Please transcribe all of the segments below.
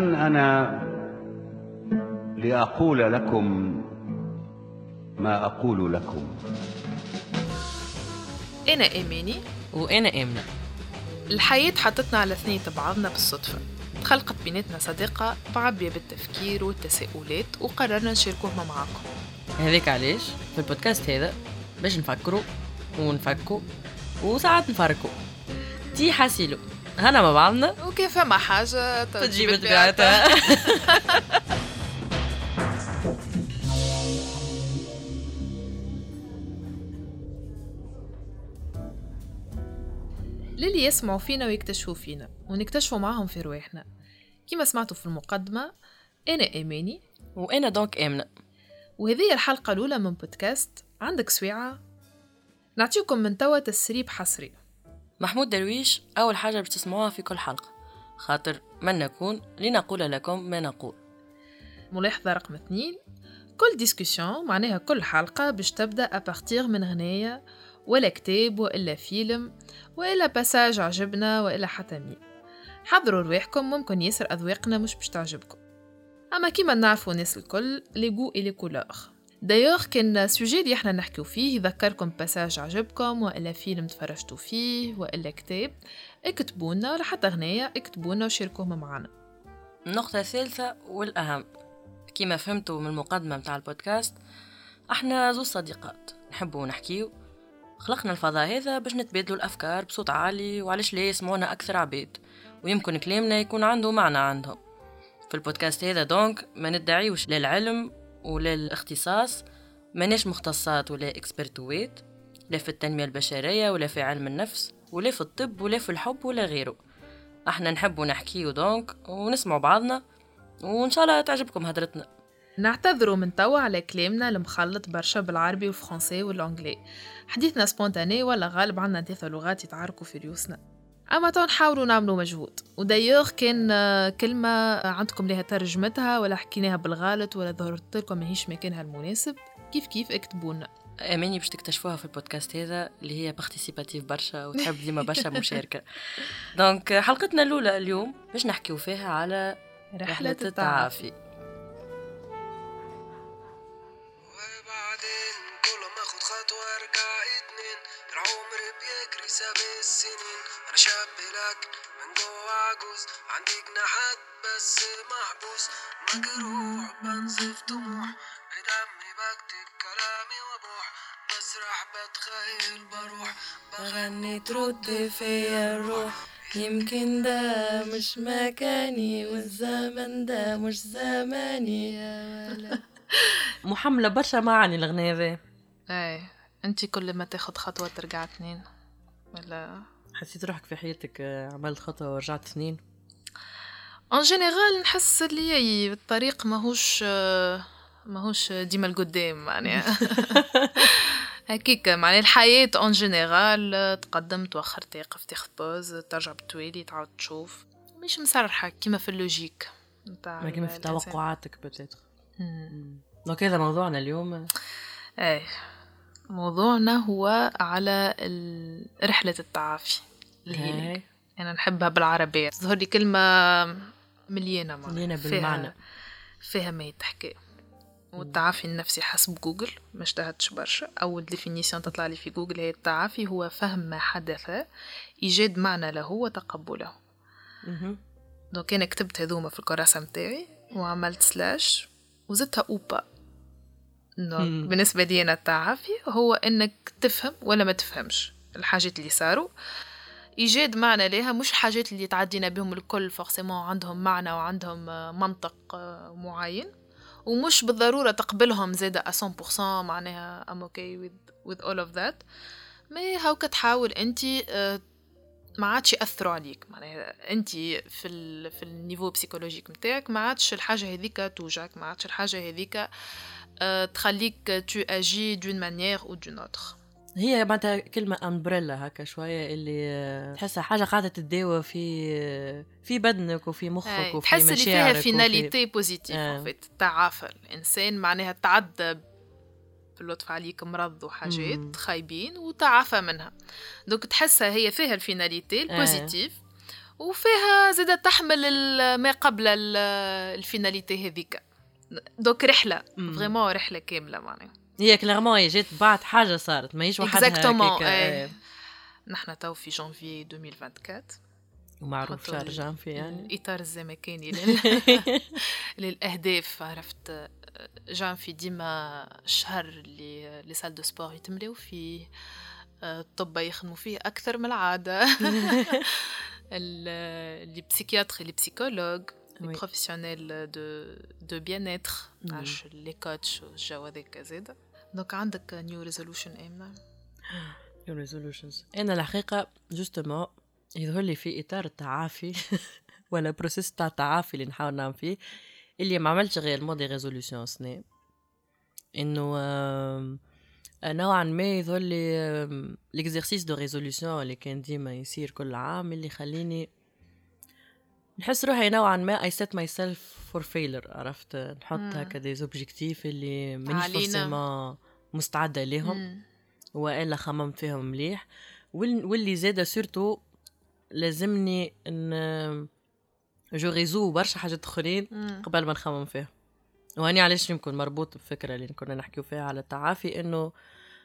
من أنا لأقول لكم ما أقول لكم. أنا إيماني وأنا آمنة. الحياة حطتنا على ثنية بعضنا بالصدفة. تخلقت بيناتنا صداقة معبية بالتفكير والتساؤلات وقررنا نشاركوها معاكم. هذاك علاش؟ في البودكاست هذا باش نفكروا ونفكوا وساعات نفركوا. تي حاسيلو. هنا مع بعضنا وكيف ما حاجة. تجيب طبيعتها للي يسمعوا فينا ويكتشفوا فينا ونكتشفوا معاهم في رواحنا. كما سمعتوا في المقدمة أنا إيماني. وأنا donc آمنة. وهذه الحلقة الأولى من بودكاست عندك سويعة. نعطيكم من توا تسريب حصري. محمود درويش أول حاجة باش تسمعوها في كل حلقة. خاطر من نكون لنقول لكم ما نقول. ملاحظة رقم اثنين. كل discussion معناها كل حلقة باش تبدأ à partir من غنية ولا كتاب وإلا فيلم وإلا passage عجبنا وإلا حتى mème. حضروا رواحكم ممكن ياسر أذواقنا مش باش تعجبكم. أما كيما نعرفوا الناس الكل les goûts et les couleurs d'ailleurs كان ال sujet اللي إحنا نحكيو فيه يذكركم passage عجبكم والا فيلم تفرجتوا فيه والا كتاب اكتبونا ولا حتى غنية اكتبونا وشاركوهم معنا النقطة الثالثة والأهم. كما فهمتوا من المقدمة متاع البودكاست إحنا زوج صديقات. نحبوا نحكيو خلقنا الفضاء هذا باش نتبادلوا الأفكار بصوت عالي وعلاش لا يسمعونا أكثر عباد. ويمكن كلامنا يكون عنده معنى عندهم. في البودكاست هذا donc ما ندعيوش لا العلم ولا الاختصاص ماناش مختصات ولا expert وات لا في التنمية البشرية ولا في علم النفس ولا في الطب ولا في الحب ولا غيره. إحنا نحبوا نحكيو donc ونسمعوا بعضنا وإن شاء الله تعجبكم هدرتنا. نعتذروا من توا على كلامنا المخلط برشا بالعربي والفرنسي والانجليزي حديثنا spontané ولا غالب عنا ثلاثة لغات يتعاركوا في ريوسنا. أما تو نحاولوا نعملوا مجهود. ودايوغ كان آه، كلمة عندكم لها ترجمتها ولا حكيناها بالغلط ولا ظهرت لكم ماهيش مكانها المناسب كيف كيف اكتبوا لنا أماني باش تكتشفوها في البودكاست هذا اللي هي participative برشا وتحب ديما برشا مشاركة. donc حلقتنا الأولى اليوم باش نحكيو فيها على رحلة التعافي. وبعدين كل ما اخد ارجع اتنين العمر بيجري ساب السنين أنا شاب لك من جوه عجوز. عندي جناحات بس محبوس. مجروح بنزف طموح. بدمي بكتب كلامي وابوح بسرح بتخيل بروح. بغني ترد فيا الروح. يمكن ده مش مكاني والزمن ده مش زماني يا ولد. محملة برشا معاني الأغنية ذي اي انت كل ما تاخد خطوة ترجع اثنين ولا؟ حسيت روحك في حياتك آه، عملت خطوة ورجعت سنين en général نحس اللي الطريق ماهوش ماهوش ديما القدام معناها. هكيك معناها الحياة en général تقدم توخر تقف تاخد pause ترجع بالتوالي تعاود تشوف. مش مسرحة كيما في ال logique نتاع ما كيما في. توقعاتك peut-être. donc هذا موضوعنا اليوم. إيه. موضوعنا هو على رحلة التعافي. ال healing هاي أنا نحبها بالعربية. تظهر لي كلمة مليانة معناها. مليانة فيها- بالمعنى. فيها ما يتحكي. والتعافي النفسي حسب جوجل ما اجتهدتش برشا. أول définition تطلع لي في جوجل هي التعافي هو فهم ما حدث إيجاد معنى له وتقبله. donc أنا كتبت هذوما في الكراسة متاعي وعملت slash وزدتها ou pas. donc مم. بالنسبة لي أنا التعافي هو إنك تفهم ولا ما تفهمش الحاجات اللي صاروا. إيجاد معنى لها مش حاجات اللي تعدينا بهم الكل forcément عندهم معنى وعندهم منطق معين ومش بالضرورة تقبلهم زادة 100% معناها I'm okay with, with all of that. ما هاوكا تحاول أنت آه، ما عادش يأثروا عليك. معناها أنت في ال في ال niveau psychologique نتاعك ما عادش الحاجة هذيك توجعك ما عادش الحاجة هذيك آه، تخليك tu agis d'une manière ou d'une autre هي معناتها كلمة umbrella هكا شوية اللي آه، تحسها حاجة قاعدة تتداوى في آه، في بدنك وفي مخك وفي تحس اللي فيها finalité positive آه. تعافى الانسان معناها تعدى باللطف عليك مرض وحاجات. خايبين وتعافى منها. donc تحسها هي فيها ال finalité ال positive وفيها زادة تحمل ما قبل ال- ال finalité هذيك. donc رحلة مم. vraiment رحلة كاملة معناها. هي clairement هي جات بعد حاجة صارت ماهيش وحدها exactement إيه. نحن تو في جانفي 2024 ومعروف شهر جانفي يعني. الإطار الزمكاني لل... للأهداف عرفت. جانفي ديما الشهر اللي les salles de sport يتملاو فيه. آه، الطب يخدموا فيه أكثر من العادة. ال- les psychiatres les psychologues. Oui. بروفيسيونيل دو دو بيان اتر. عرش لي كوتش والجو هذاك زاده دونك عندك نيو ريزولوشن امنه ريزولوشنز أنا الحقيقة جوستومون يظهر لي في إطار التعافي ولا بروسيس تاع التعافي اللي نحاول نعمل فيه اللي ما عملتش غير المودي ريزولوشن سنة إنه نوعا ما يظهر لي ليكزرسيس دو ريزولوشن اللي كان ديما يصير كل عام اللي يخليني نحس روحي نوعا ما I set myself for failure عرفت نحط. هكا des objectifs اللي مانيش. forcément مستعدة ليهم. وإلا خممت فيهم مليح وال- واللي زاده surtout لازمني إن je résous برشا حاجات أخرين. قبل ما نخمم فيها وهني علاش يمكن مربوط بفكرة اللي كنا نحكيو فيها على التعافي إنه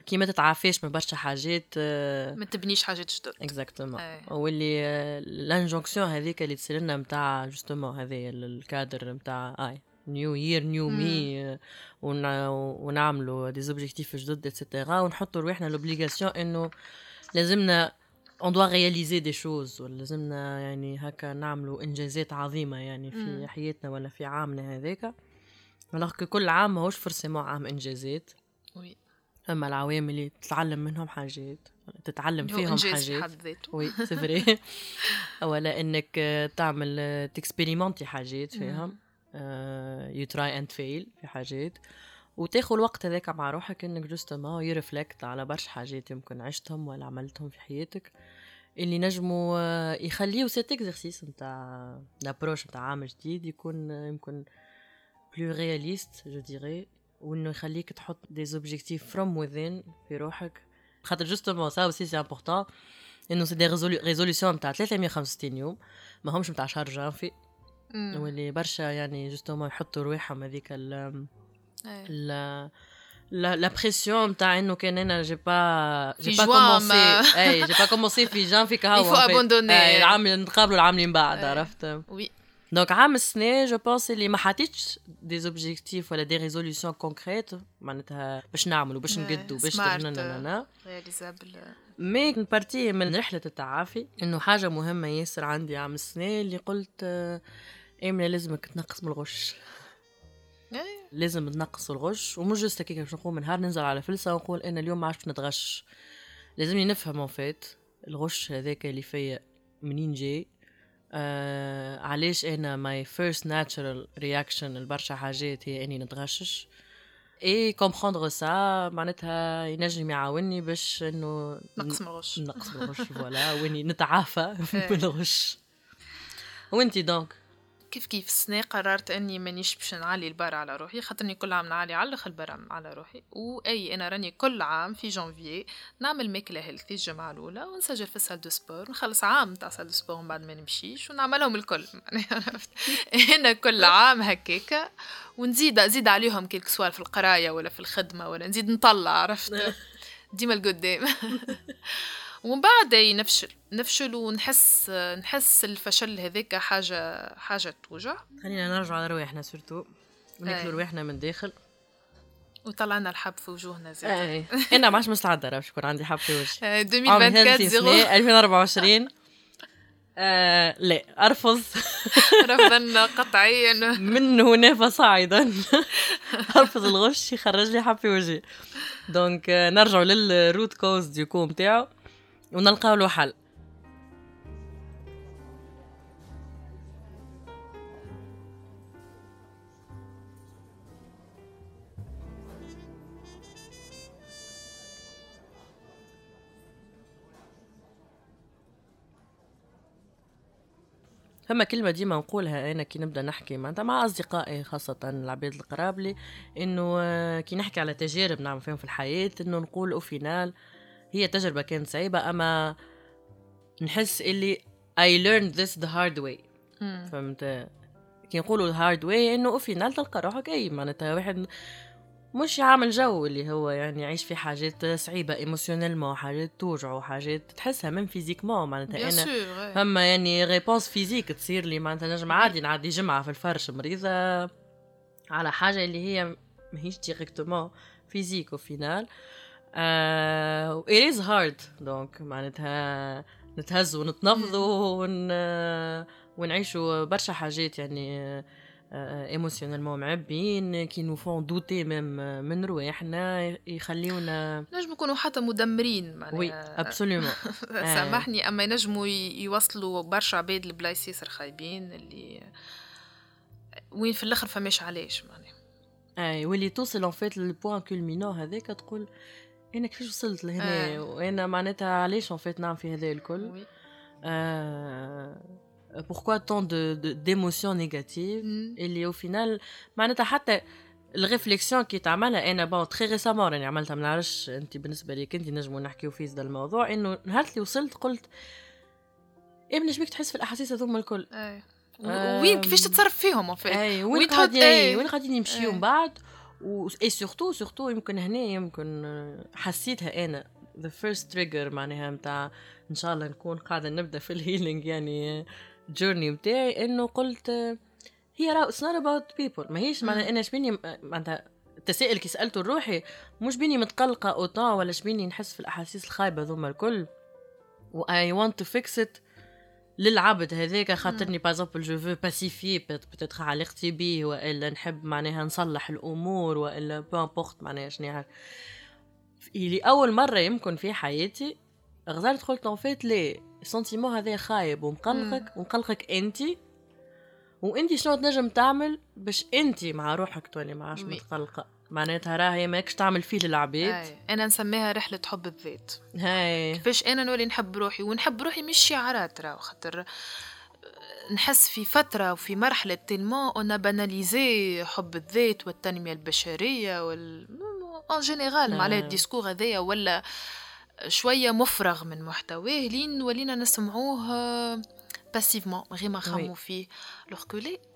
كي ما تتعافيش من برشا حاجات ما تبنيش حاجات جدد. exactement. واللي l'injonction هذيك اللي تصير لنا نتاع justement هذايا الكادر نتاع اي new year new me ونعملوا des objectifs جدد et cetera ونحطوا رواحنا l'obligation إنه لازمنا on doit réaliser des choses ولا لازمنا يعني هكا نعملوا إنجازات عظيمة يعني في. حياتنا ولا في عامنا هذاك. Que كل عام ماهوش forcément عام إنجازات. أما العوام اللي تتعلم منهم حاجات تتعلم فيهم حاجات. oui c'est vrai ولا إنك تعمل ت expérimenter حاجات فيهم you try and fail في حاجات. وتاخذ الوقت هذاك مع روحك إنك justement ي reflect على برشا حاجات يمكن عشتهم ولا عملتهم في حياتك. اللي نجموا آه، يخليو cet exercice نتاع l'approche نتاع عام جديد يكون يمكن plus réaliste je dirais وإنه يخليك تحط des objectifs from within في روحك خاطر justement ça aussi c'est important إنه c'est des résolutions نتاع 365 يوم ما همش نتاع شهر جانفي. واللي برشا يعني justement يحطوا رواحهم هذيك ال أي. ال la la pression نتاع إنه كان أنا j'ai pas في j'ai pas commencé et j'ai pas commencé في جانفي كهو Il faut abandonner. العام اللي نتقابلوا العام اللي من بعد أي. عرفت oui donc عام السنة je pense اللي ما حطيتش des objectifs ولا des résolutions concrètes معناتها باش نعملوا باش. نقدوا باش réalisables mais partie من رحلة التعافي انه حاجة مهمة ياسر عندي عام السنة اللي قلت ايمنا لازمك تنقص من الغش لازم ننقص الغش ومش just هكاك باش نقوم نهار ننزل على فلسة ونقول أنا اليوم ما عادش نتغش لازمني نفهم فات الغش هذاك اللي فيا منين جاي آه علاش إنا my first natural reaction لبرشا حاجات هي إني نتغشش. et comprendre ça معناتها ينجم يعاوني باش إنه نقص من الغش. نقص من الغش voilà وإني نتعافى إيه. من الغش. وإنتي donc كيف كيف السنة قررت إني مانيش باش نعلي ال barre على روحي؟ خاطرني كل عام نعلي على الأخر ال barre على روحي. وأي أنا راني كل عام في جانفي نعمل ماكله healthy الجمعة الأولى ونسجل في ال salle de sport نخلص عام تاع salle de sport ومن بعد ما نمشيش ونعملهم الكل. معناها عرفت؟ أنا كل عام هكاكا ونزيد زيد عليهم quelque chose في القراية ولا في الخدمة ولا نزيد نطلع عرفت؟ ديما القدام ومن بعد نفشل نفشل ونحس نحس الفشل هذاك حاجة حاجة توجع. خلينا نرجع لرواحنا surtout وناكلوا. رواحنا من داخل. وطلعنا الحب في وجوهنا أي. أنا ما عادش مستعدة راه باش يكون عندي حب في وجهي. آه، عام 2024 30 زيرو. سنة 2024 آه لا ارفض رفضا قطعيا. من هنا فصاعدا. أرفض الغش يخرج لي حب في وجهي. donc آه، نرجعوا لل root cause du coup نتاعو ونلقاو له حل. فما كلمة ديما نقولها أنا كي نبدأ نحكي معناتها مع أصدقائي خاصة العباد القراب لي إنه آه، كي نحكي على تجارب نعمل فيهم في الحياة إنه نقول au final هي تجربة كانت صعيبة أما نحس اللي I learned this the hard way. فهمت؟ كي نقولوا ال hard way إنه au final تلقى روحك أي معناتها واحد مش يعمل جو اللي هو يعني يعيش في حاجات صعيبة émotionnellement حاجات توجعه حاجات تحسها من physiquement معناتها. أنا فما يعني réponse physique تصير لي معناتها نجم عادي نعدي جمعة في الفرش مريضة على حاجة اللي هي ماهيش directement physique au final آه it is hard. donc معناتها نتهز ونتنفضوا ون ونعيشوا برشا حاجات يعني émotionnellement معبين qui nous font douter même من رواحنا يخليونا نجم يكونوا حتى مدمرين معناها. oui absolument سامحني أما ينجموا يوصلوا برشا عباد لبلايص ياسر خايبين اللي وين في الآخر فماش علاش معناها. اي واللي توصل en fait لل point culminant هذاك تقول أنا كيفاش وصلت لهنا؟ آه. وأنا معناتها علاش en fait نعمل في هذا الكل؟ oui. آه tant de d'émotions négatives mm. اللي au final معناتها حتى ال réflexion كي تعملها أنا bon très récemment راني عملتها ما نعرفش أنت بالنسبة ليك أنت نجموا نحكيو في هذا الموضوع إنه نهار اللي وصلت قلت إيه بنش بيك تحس في الأحاسيس هذوما الكل. أي. وين كيفاش تتصرف فيهم وين قاعدين وين قاعدين يمشيو من بعد؟ و اي surtout surtout يمكن هنا يمكن حسيتها أنا the first trigger معناها نتاع إن شاء الله نكون قاعدة نبدأ في ال healing يعني journey بتاعي إنه قلت هي راه it's not about people ماهيش معناها أنا شبيني معناتها التساؤل كي سألته لروحي مش بيني متقلقة autant ولا شبيني نحس في الأحاسيس الخايبة ذوما الكل. و I want to fix it للعبد هذاك خاطرني par exemple je veux pacifier peut-être علاقتي بيه وإلا نحب معناها نصلح الأمور وإلا peu importe معناها شنو اللي أول مرة يمكن في حياتي غزلت قلت en fait ليه ال sentiment هذا خايب ومقلقك ومقلقك أنت. وأنت شنو تنجم تعمل؟ باش أنت مع روحك تولي ما عادش متقلقه معناتها راهي ماكش تعمل فيه للعبيد أنا نسميها رحلة حب الذات. هاي. كيفاش أنا نولي نحب روحي؟ ونحب روحي مش شعارات راه خاطر نحس في فترة وفي مرحلة tellement on a banalisé حب الذات والتنمية البشرية وال en général معناها ال discours هذايا ولا شوية مفرغ من محتواه لين ولينا نسمعوه passivement غير ما نخمو فيه. alors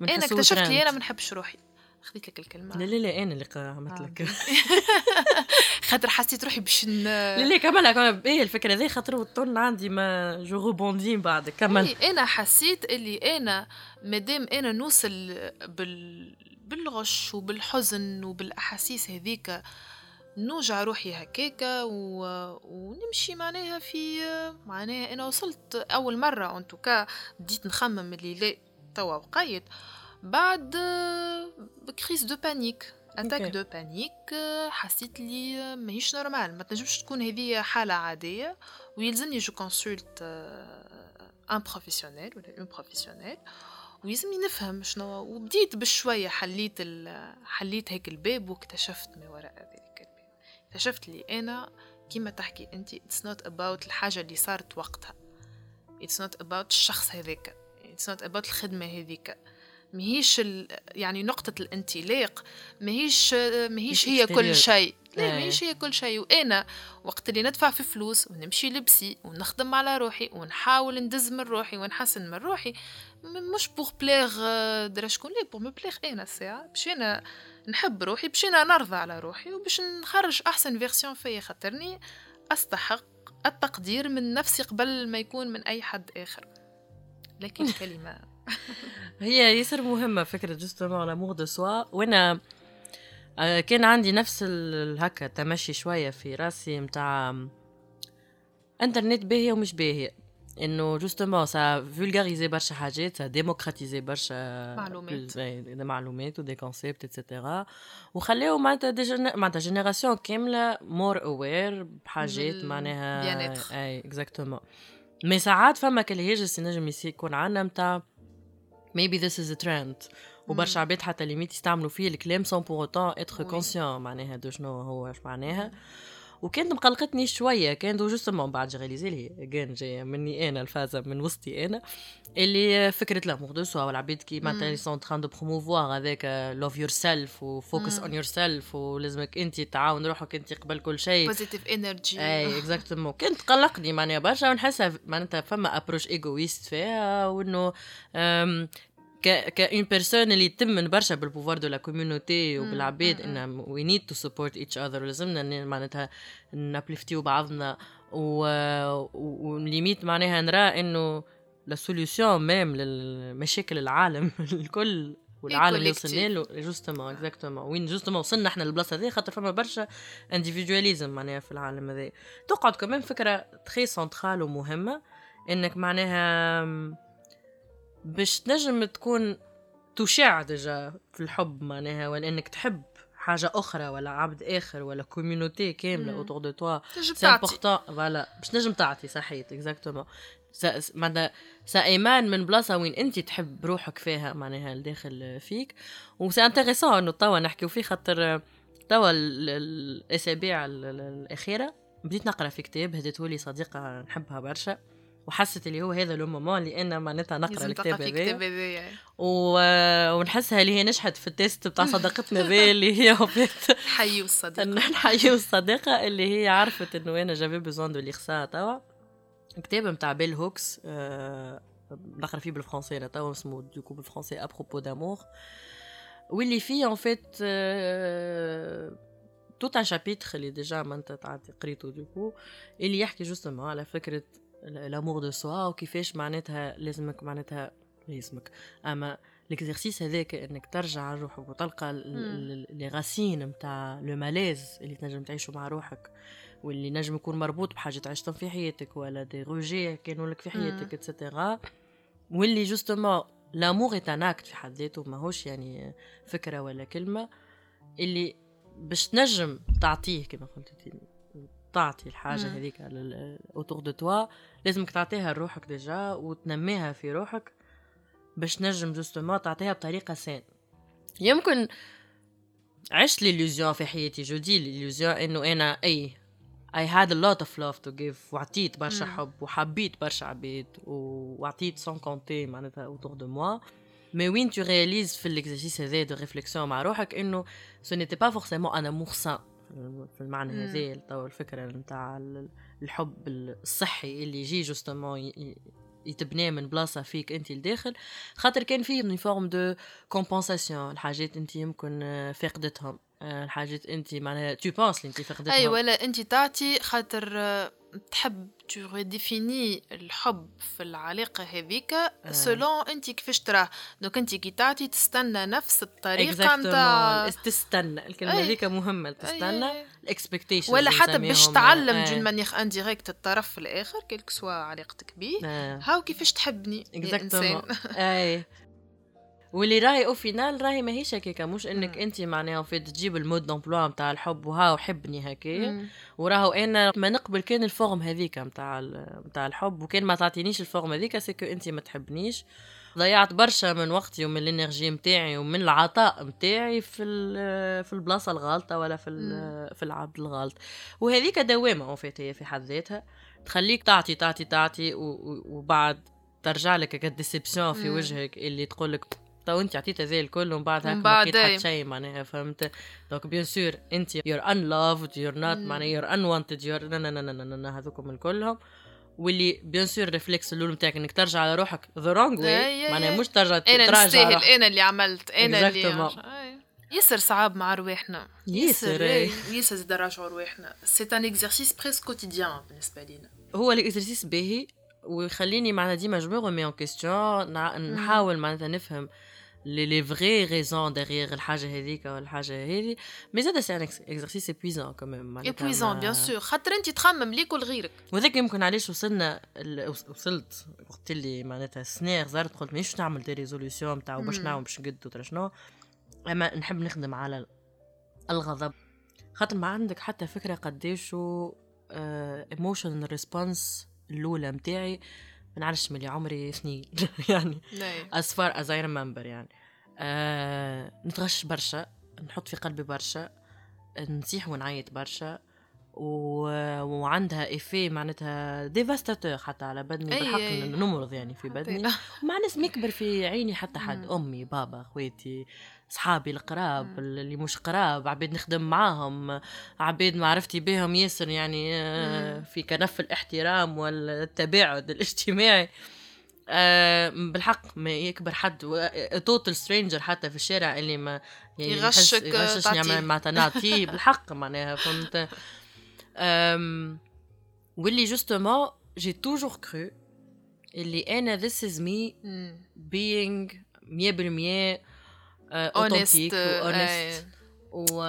أنا اكتشفت لي أنا ما نحبش روحي. خذيت لك الكلمة. لا لا لا أنا اللي لك. آه. خاطر حسيت روحي باش لا لا كمل كمل إيه الفكرة ذي خاطر الطن عندي ما جو روبوندي بعد كمل إيه أنا حسيت اللي أنا مادام أنا نوصل بال بالغش وبالحزن وبالأحاسيس هذيك نوجع روحي هكاكا و... ونمشي معناها في معناها أنا وصلت أول مرة أون توكا بديت نخمم اللي لا توا وقيت بعد بكريز دو بانيك أتاك دو بانيك حسيت لي ماهيش normal ما تنجمش تكون هذه حالة عادية ويلزمني je consulte un professionnel ولا un professionnel ويلزمني نفهم شنو وبديت بشوية حليت ال... حليت هيك الباب واكتشفت ما وراء ذلك اكتشفت لي أنا كيما تحكي أنت it's not about الحاجة اللي صارت وقتها. it's not about الشخص هذاك. it's not about الخدمة هذيك. ماهيش يعني نقطة الانطلاق ماهيش ماهيش هي كل شيء. لا إيه. ماهيش هي كل شيء. وأنا وقت اللي ندفع في فلوس ونمشي لل psy ونخدم على روحي ونحاول ندز من روحي ونحسن من روحي مش pour plaire à شكون. لا pour plaire أنا الساعة باش أنا نحب روحي باش أنا نرضى على روحي وباش نخرج أحسن version فيا خاطرني أستحق التقدير من نفسي قبل ما يكون من أي حد آخر. لكن كلمة هي ياسر مهمة فكرة justement l'amour de soi وأنا آه، كان عندي نفس الهكا تمشي شوية في راسي متاع إنترنت باهيه ومش باهيه إنه justement ça vulgarise برشا حاجات ça démocratise برشا معلومات. des معلومات و des concepts et cetera وخلاو معناتها دي معناتها جينيراسيون كاملة مور اوير بحاجات معناها أي اكزاكتومون مي ساعات فما كل هاجس ينجم يكون عندنا متاع maybe this is a trend. وبرشا عباد حتى ليميت يستعملوا فيه الكلام سون بور اوتون اتر كونسيون معناها دو شنو هو اش معناها؟ وكانت مقلقتني شوية. كانت جوستومون بعد جغاليزي لي كان جاية مني أنا الفازه من وسطي أنا اللي فكرة لامور دو سوا والعباد كي معناتها لي سون تران دو بروموفوار هذاك لوف يور سيلف وفوكس اون يور سيلف ولازمك أنت تعاون روحك أنت قبل كل شيء. بوزيتيف energy أي exactement كانت تقلقني معناها برشا ونحسها معناتها فما approche égoïste فيها وإنه ك كاين personne اللي تمن برشا بال pouvoir de la community وبالعباد ان we need to support each other ولازمنا معناتها نابليفتيو بعضنا و limite معناها نرى انه la solution même لمشاكل العالم الكل والعالم اللي وصلنا له justement exactement وين justement وصلنا إحنا للبلاصه هذه خاطر فما برشا انديفيدواليزم معناها في العالم هذا تقعد كمان فكره تخي سنترال ومهمه انك معناها باش تنجم تكون تشع ديجا في الحب معناها ولا إنك تحب حاجة أخرى ولا عبد آخر ولا كوميونيتي كاملة اوتور دو توا سي تعطي. امبورتون فوالا باش نجم تعطي صحيت اكزاكتومون معناتها سا ايمان من بلاصه وين أنت تحب روحك فيها معناها الداخل فيك. و c'est intéressant إنه توا نحكيو فيه خاطر توا ال- ال- الأسابيع ال- ال- الأخيرة بديت نقرأ في كتاب هديته لي صديقة نحبها برشا. وحست اللي هو هذا le moment اللي أنا معناتها نقرأ الكتاب هذا. هذايا و- ونحسها اللي هي نجحت في ال test بتاع صداقتنا ذي اللي هي وفات حيي الصديق نحيي الصديقة اللي هي عرفت إنه أنا j'avais besoin de lire ça توا. كتاب متاع بيل هوكس نقرأ فيه بالفرنسي أنا توا اسمه دوكو بالفرنسي ابروبو دامور واللي فيه ان فيت توت ان شابيتر اللي ديجا ما انت تعدي قريته دوكو اللي يحكي جوستومون على فكرة لامور دو سوا وكيفاش معناتها لازمك معناتها لازمك. أما ليكزرسيس هذاك إنك ترجع على روحك وتلقى لي غاسين نتاع لو ماليز اللي تنجم تعيشه مع روحك واللي نجم يكون مربوط بحاجة عشتهم في حياتك ولا دي روجي كانوا لك في حياتك اتسيتيرا واللي justement l'amour un acte في حد ذاته ماهوش يعني فكرة ولا كلمة. اللي باش تنجم تعطيه كما قلت تعطي الحاجة مم. هذيك autour de toi لازمك تعطيها لروحك déjà وتنميها في روحك باش نجم justement تعطيها بطريقة saine يمكن عشت l'illusion في حياتي. je dis l'illusion إنه أنا أي I had a lot of love to give. وعطيت برشا. حب وحبيت برشا عباد وعطيت sans compter معناتها autour de moi mais وين tu réalises في ال exercice هذا de réflexion مع روحك إنه ce n'était pas forcément un amour sain في المعنى. هذا تو الفكرة نتاع الحب الصحي اللي يجي justement يتبنى من بلاصة فيك أنت لداخل. خاطر كان فيه من forme de compensation الحاجات أنت يمكن آه، فاقدتهم آه، الحاجات أنت معناها tu penses أنت فاقدتهم اي ولا أنت تعطي خاطر آه، تحب tu redéfinis الحب في العلاقة هذيك selon أنت كيفاش تراه. donc أنت كي تعطي تستنى نفس الطريقة نتاع. تستنى. الكلمة أي. هذيك مهمة. تستنى أي- أي. ال expectation ولا حتى باش تعلم دون مانيير انديريكت الطرف الآخر quelle que soit علاقتك بيه هاو كيفاش تحبني exactement. اي واللي راهي au final راهي ماهيش هكاكا مش إنك. انت معناها في تجيب ال mode d'emploi نتاع الحب وهاو حبني هكايا. وراهو أنا ما نقبل كان ال forme هذيك نتاع نتاع الحب وكان ما تعطينيش ال forme هذيك c'est que انت ما تحبنيش ضيعت برشا من وقتي ومن ال energy نتاعي ومن العطاء نتاعي في في البلاصة الغالطة ولا في في العبد الغالط وهذيك دوامة هي في حد ذاتها تخليك تعطي تعطي تعطي وبعد ترجع لك هكا déception في. وجهك اللي تقول لك toi انت عطيت هذا الكل ومن بعد هكا ما بعد لقيت. حتى شيء معناها فهمت donc bien sûr انت you're unloved you're not. معناها you're unwanted you're نا نا نا نا نا هذوكم من كلهم واللي bien sûr réflexe الأول نتاعك إنك ترجع على روحك the wrong أي- way معناها أي. مش ترجع أنا نستاهل روحك. أنا اللي عملت أنا اللي Exactement. أي. ياسر صعب مع رواحنا ياسر، أي. أي. ياسر زاد نراجعوا رواحنا c'est un exercice presque quotidien بالنسبة لينا هو ال exercice باهي ويخليني معناها ديما je mets en question نحاول معناتها نفهم les les vraies raisons derrière الحاجة هذيك ولا الحاجة هذه mais زاد c'est un exercice épuisant quand même épuisant bien sûr خاطر انت تخمم ليك ولغيرك وذاك يمكن علاش وصلنا وصلت وقت اللي معناتها سنير زرت قلت مانيش نعمل des résolutions نتاع باش. نعمل باش نقد وترى شنو. أما نحب نخدم على ال- الغضب. خاطر ما عندك حتى فكرة قديش emotional response الأولى متاعي. ما نعرفش ملي عمري سنين يعني as far as I remember يعني آه نتغش برشا نحط في قلبي برشا نصيح ونعيط برشا و... وعندها إفي معناتها ديفاستاتور حتى على بدني أي- بالحق أي. نمرض يعني في بدني. مع ناس مكبر في عيني حتى حد. أمي بابا أخواتي صحابي القراب. اللي مش قراب عبيد نخدم معاهم عبيد معرفتي بهم ياسر يعني آه،. في كنف الاحترام والتباعد الاجتماعي آه، بالحق ما يكبر حد total stranger حتى في الشارع اللي ما يعني يغشك، آه، يغششني تعطيه. معناتها نعطيه بالحق معناها فهمت واللي justement j'ai toujours cru اللي أنا this is me مم. being 100% آه، و honest و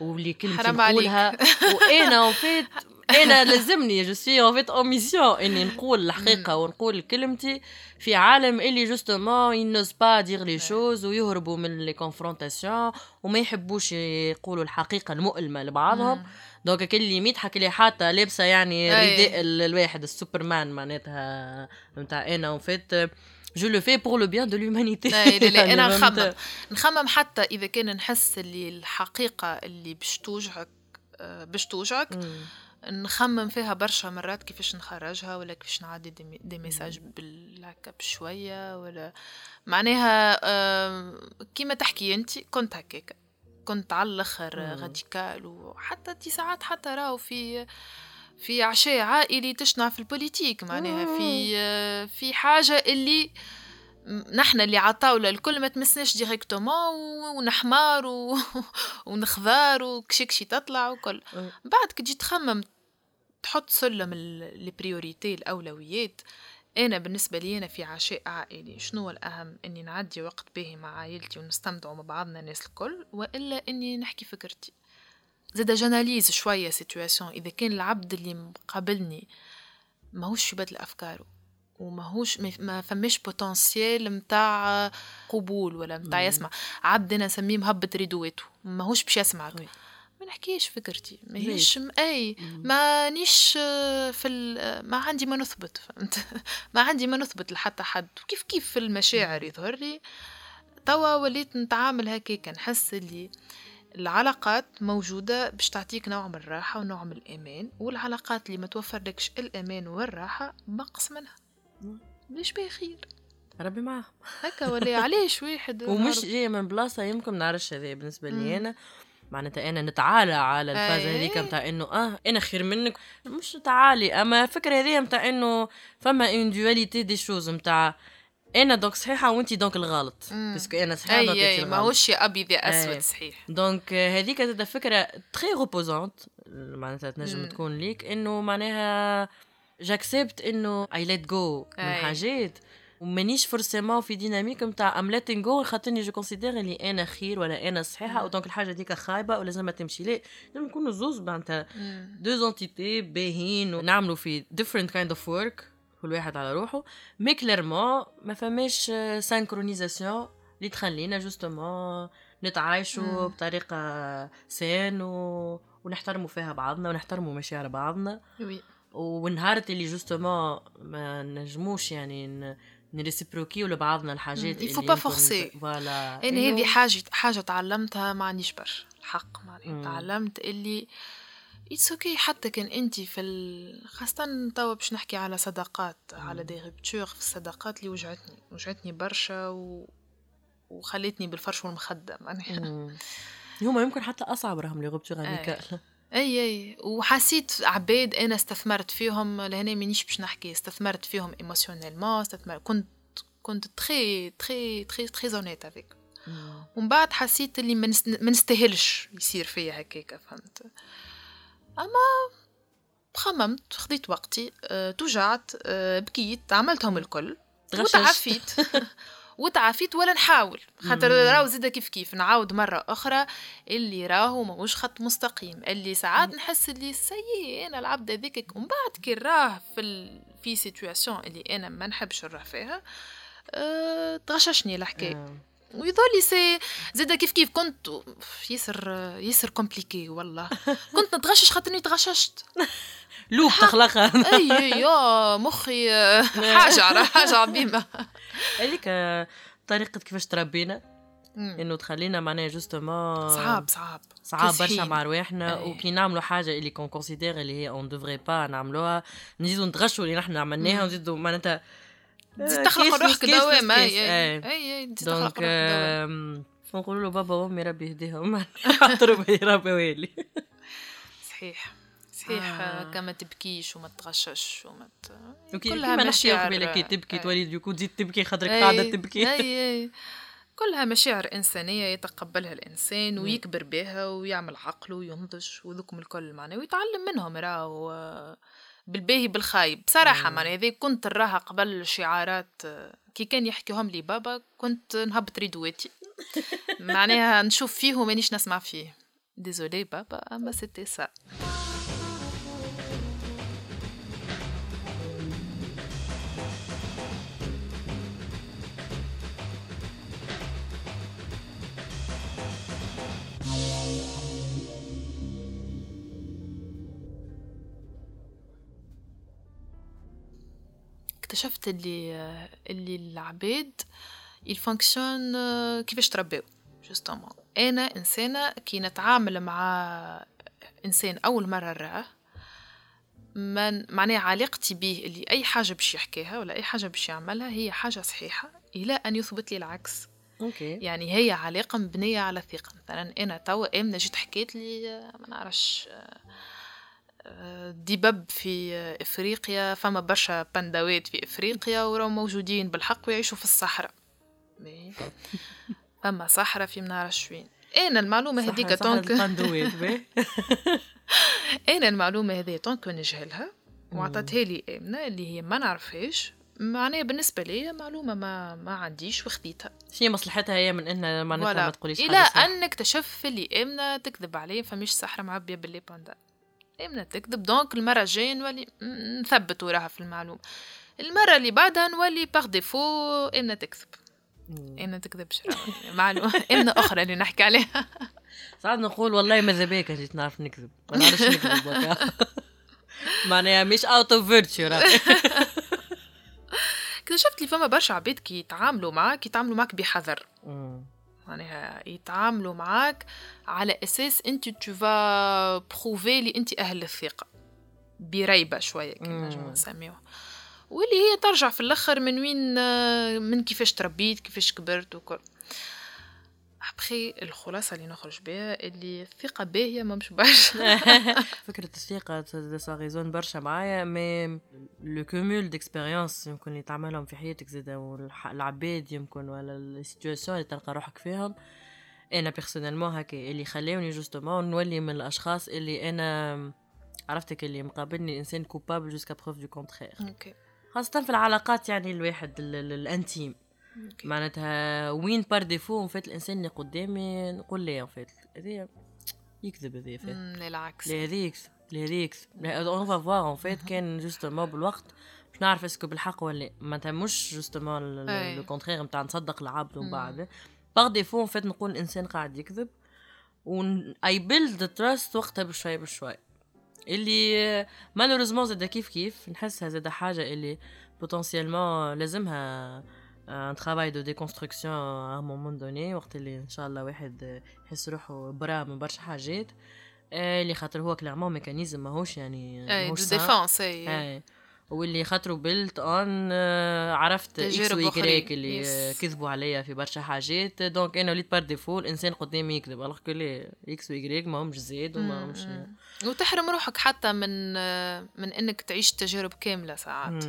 واللي كلمتي حرام عليك. نقولها وأنا وفيت أنا لازمني je suis en fait en mission اني نقول الحقيقة ونقول كلمتي في عالم اللي justement ils n'osent pas dire les choses ويهربوا من les confrontations وما يحبوش يقولوا الحقيقة المؤلمه لبعضهم. donc كل اللي يضحك اللي حاطه لابسه يعني. رداء ال- الواحد السوبرمان معناتها نتاع أنا وفيت je le fais pour le bien de l'humanité لا لا لا أنا نخمم. نخمم حتى إذا كان نحس اللي الحقيقة اللي باش توجعك آه، باش توجعك نخمم فيها برشا مرات كيفاش نخرجها ولا كيفاش نعدي des, mess- des messages بالهكا بشويه ولا. معناها آم، كيما تحكي أنت كنت هكاك. كنت على الأخر مم. radical وحتى دي ساعات حتى راهو في في عشاء عائلي تشنع في ال politique معناها في آه، في حاجة اللي نحن اللي عطاولة الكل ما تمسناش directement ونحمار و... ونخضار وكشكشي تطلع وكل. مم. بعد كي تجي تخمم تحط سلم ال- les priorités الأولويات. أنا بالنسبة لي أنا في عشاء عائلي شنو هو الأهم؟ إني نعدي وقت باهي مع عائلتي ونستمتعوا مع بعضنا الناس الكل وإلا إني نحكي فكرتي. زاد j'analyse شوية situation إذا كان العبد اللي مقابلني ماهوش يبدل افكاره وماهوش ما- ما فماش potentiel متاع قبول ولا متاع مم. يسمع. عبد أنا نسميه مهبط ريدويته ماهوش باش يسمعك. ما نحكيش فكرتي؟ ماهيش م- إي. مانيش في ال- ما عندي ما نثبت فهمت؟ ما عندي ما نثبت لحتى حد. وكيف كيف في المشاعر يظهر لي؟ توا وليت نتعامل هكاك نحس اللي العلاقات موجودة باش تعطيك نوع من الراحة ونوع من الأمان والعلاقات اللي ما توفرلكش الأمان والراحة بقص منها. ليش بيه خير ربي معاه هكا ولا علاش واحد ومش جاية من بلاصة يمكن نعرفش هذا بالنسبة مم. لي أنا معناتها أنا نتعالى على الفاز أي. هذيك نتاع إنه آه أنا خير منك مش تعالي أما الفكرة هذه نتاع إنه فما une dualité des choses نتاع أنا donc صحيحة وانت donc الغلط. parce que أنا صحيحة donc انت الغلط ماهوش يا ابيض يا أسود. صحيح donc هذيك زاد فكرة très reposante معناتها تنجم. تكون ليك إنه معناها j'accepte إنه I let go من. حاجات ومانيش forcément في dynamique نتاع I'm letting go خاطرني je considère اللي أنا خير ولا أنا صحيحة. و donc الحاجة ديك خايبة ولازم تمشي لا لازم نكونوا زوز معناتها. deux entités باهين ونعملوا في different kind of work كل واحد على روحه. mais clairement ما فماش synchronisation اللي تخلينا justement نتعايشوا. بطريقة saine و... ونحترموا فيها بعضنا ونحترموا مشاعر بعضنا. oui ونهار اللي justement ما نجموش يعني ن... نريسبروكيو لبعضنا الحاجات اللي pas يمكن- forcer. voilà أنا هذه حاجة حاجة تعلمتها ما عنديش برشا. الحق. معناها. تعلمت اللي it's okay حتى كان انت في ال... خاصة توا باش نحكي على صداقات على des ruptures في الصداقات اللي وجعتني وجعتني برشا و... وخلتني بالفرش والمخدة معناها. هما يمكن حتى أصعب راهم les. amicales اي اي وحسيت عباد أنا استثمرت فيهم لهنا مانيش باش نحكي استثمرت فيهم émotionnellement استثمر كنت كنت très très très très honnête avec ومن بعد حسيت اللي ما نستاهلش يصير فيا هكاك فهمت؟ أما خممت خديت وقتي أه، توجعت أه، بكيت عملتهم الكل. تغششت. وتعافيت. وتعافيت ولا نحاول. خاطر. راهو زيد كيف كيف. نعاود مرة أخرى اللي راهو ماهوش خط مستقيم. اللي ساعات نحس اللي سيء أنا العبد هذيك ومن بعد كي راه في ال... في سيتواسيون اللي أنا ما نحبش نروح فيها أه... تغششني الحكاية. ويظل لي سي زيد كيف كيف؟ كنت ياسر ياسر كومبليكي والله. كنت نتغشش خاطرني تغششت. لوب تخلقها اي يا مخي حاجة حاجة عظيمة. هذيك طريقة كيفاش تربينا. إنه تخلينا معناها جوستومون صعاب صعاب. صعاب برشا. مع رواحنا. وكي نعملوا حاجة اللي كون كونسيدير اللي هي اون دوفري با نعملوها نزيدوا نتغشوا اللي نحن عملناها ونزيدوا معناتها آه، تخلق روحك كيس كيس دوام كيس. اي أي. اي دونك تخلق روحك له بابا وامي ربي يهديهم ربي ربي ويلي صحيح صحيح آه. آه. كما تبكيش وما تغشش وما ت... كلها مشاعر- قبيلة كي تبكي أي. تولي du coup تزيد تبكي خاطرك أي. قاعدة تبكي أي أي كلها مشاعر إنسانية يتقبلها الإنسان ويكبر بها ويعمل عقله وينضج وذوكم الكل معناه ويتعلم منهم راهو آه، بالباهي بالخايب. بصراحة معناها إذا كنت نراها قبل شعارات آه، كي كان يحكيهم لي بابا كنت نهبط rideau اتي معناها نشوف فيه ومانيش نسمع فيه. Désolée بابا أما c'était ça اكتشفت اللي اللي العباد en fonction كيفاش تربيو. Justement. أنا إنسانة كي نتعامل مع إنسان أول مرة نراه من معناها علاقتي به اللي أي حاجة باش يحكيها ولا أي حاجة باش يعملها هي حاجة صحيحة إلى أن يثبت لي العكس. Okay. يعني هي علاقة مبنية على ثقة. مثلا أنا توا آمنة جيت حكيت لي ما نعرفش دبب في إفريقيا فما برشا بندوات في إفريقيا وراهم موجودين بالحق ويعيشوا في الصحراء. فما صحراء في منعرفش وين أنا المعلومة هذيك باهي. أنا المعلومة هذه طونك نجهلها وعطتها لي آمنة اللي هي ما نعرفهاش. معناها بالنسبة لي معلومة ما ما عنديش وخذيتها شنو مصلحتها هي من ان معناتها ما تقوليش إلى. أن اكتشف اللي آمنة تكذب عليه فمش صحراء معبية باللي باندا امنه تكذب donc المرة الجاية نولي نثبت وراها في المعلومة. المرة اللي بعدها نولي par défaut امنه تكذب مم. امنه تكذبش راهو. معلومة. امنه أخرى اللي نحكي عليها. ساعات نقول والله ماذا بيك جيت نعرف نكذب ما نعرفش نكذب. معناها مش out of virtue اكتشفت لي فما برشا عباد كي يتعاملوا معاك يتعاملوا معاك بحذر. معناها يتعاملوا معاك على أساس أنت tu vas prouver لي أنت أهل الثقة. بريبة شوية كما نسميوها. واللي هي ترجع في الآخر من وين من كيفاش تربيت كيفاش كبرت وكل. ابخي الخلاصة اللي نخرج بها اللي الثقة باهيه ما مش برشا. فكرة الثقة ça résonne برشا معايا mais le cumul d'expériences يمكن اللي تعملهم في حياتك زادا والعباد يمكن ولا ال situations اللي تلقى روحك فيهم. أنا personnellement هكا اللي خلاوني justement نولي من الأشخاص اللي أنا عرفتك اللي مقابلني الإنسان coupable jusqu'à preuve du contraire okay خاصة في العلاقات يعني الواحد ال- ال- ال intimes معناتها وين par défaut en fait الإنسان اللي قدامي نقول ليه en fait. هذايا يكذب هذايا fait. مم، العكس. لا هذيك لا هذيك. on va voir en fait كان justement بالوقت باش نعرف est-ce que بالحق ولا لا. معناتها مش justement. Le contraire نتاع نصدق العبد ومن. بعد. par défaut en fait نقول الانسان قاعد يكذب. و I build trust وقتها بشوي بشوي اللي malheureusement زاد كيف كيف نحسها زاد حاجة اللي potentiellement لازمها un travail de déconstruction à un moment donné وقت اللي إن شاء الله واحد يحس روحه برا من برشا حاجات آه، اللي خاطر هو clairement mécanisme ماهوش يعني de ماهوش. défense اي اي واللي خاطرو بيلت اون عرفت إكس تجارب و أخرين. اللي آه، Yes. كذبوا عليا في برشا حاجات دونك أنا وليت بار ديفو الانسان قدامي يكذب الوغ كو لي إكس و ما همش زيد وما همش مم. وتحرم روحك حتى من من إنك تعيش تجارب كاملة ساعات.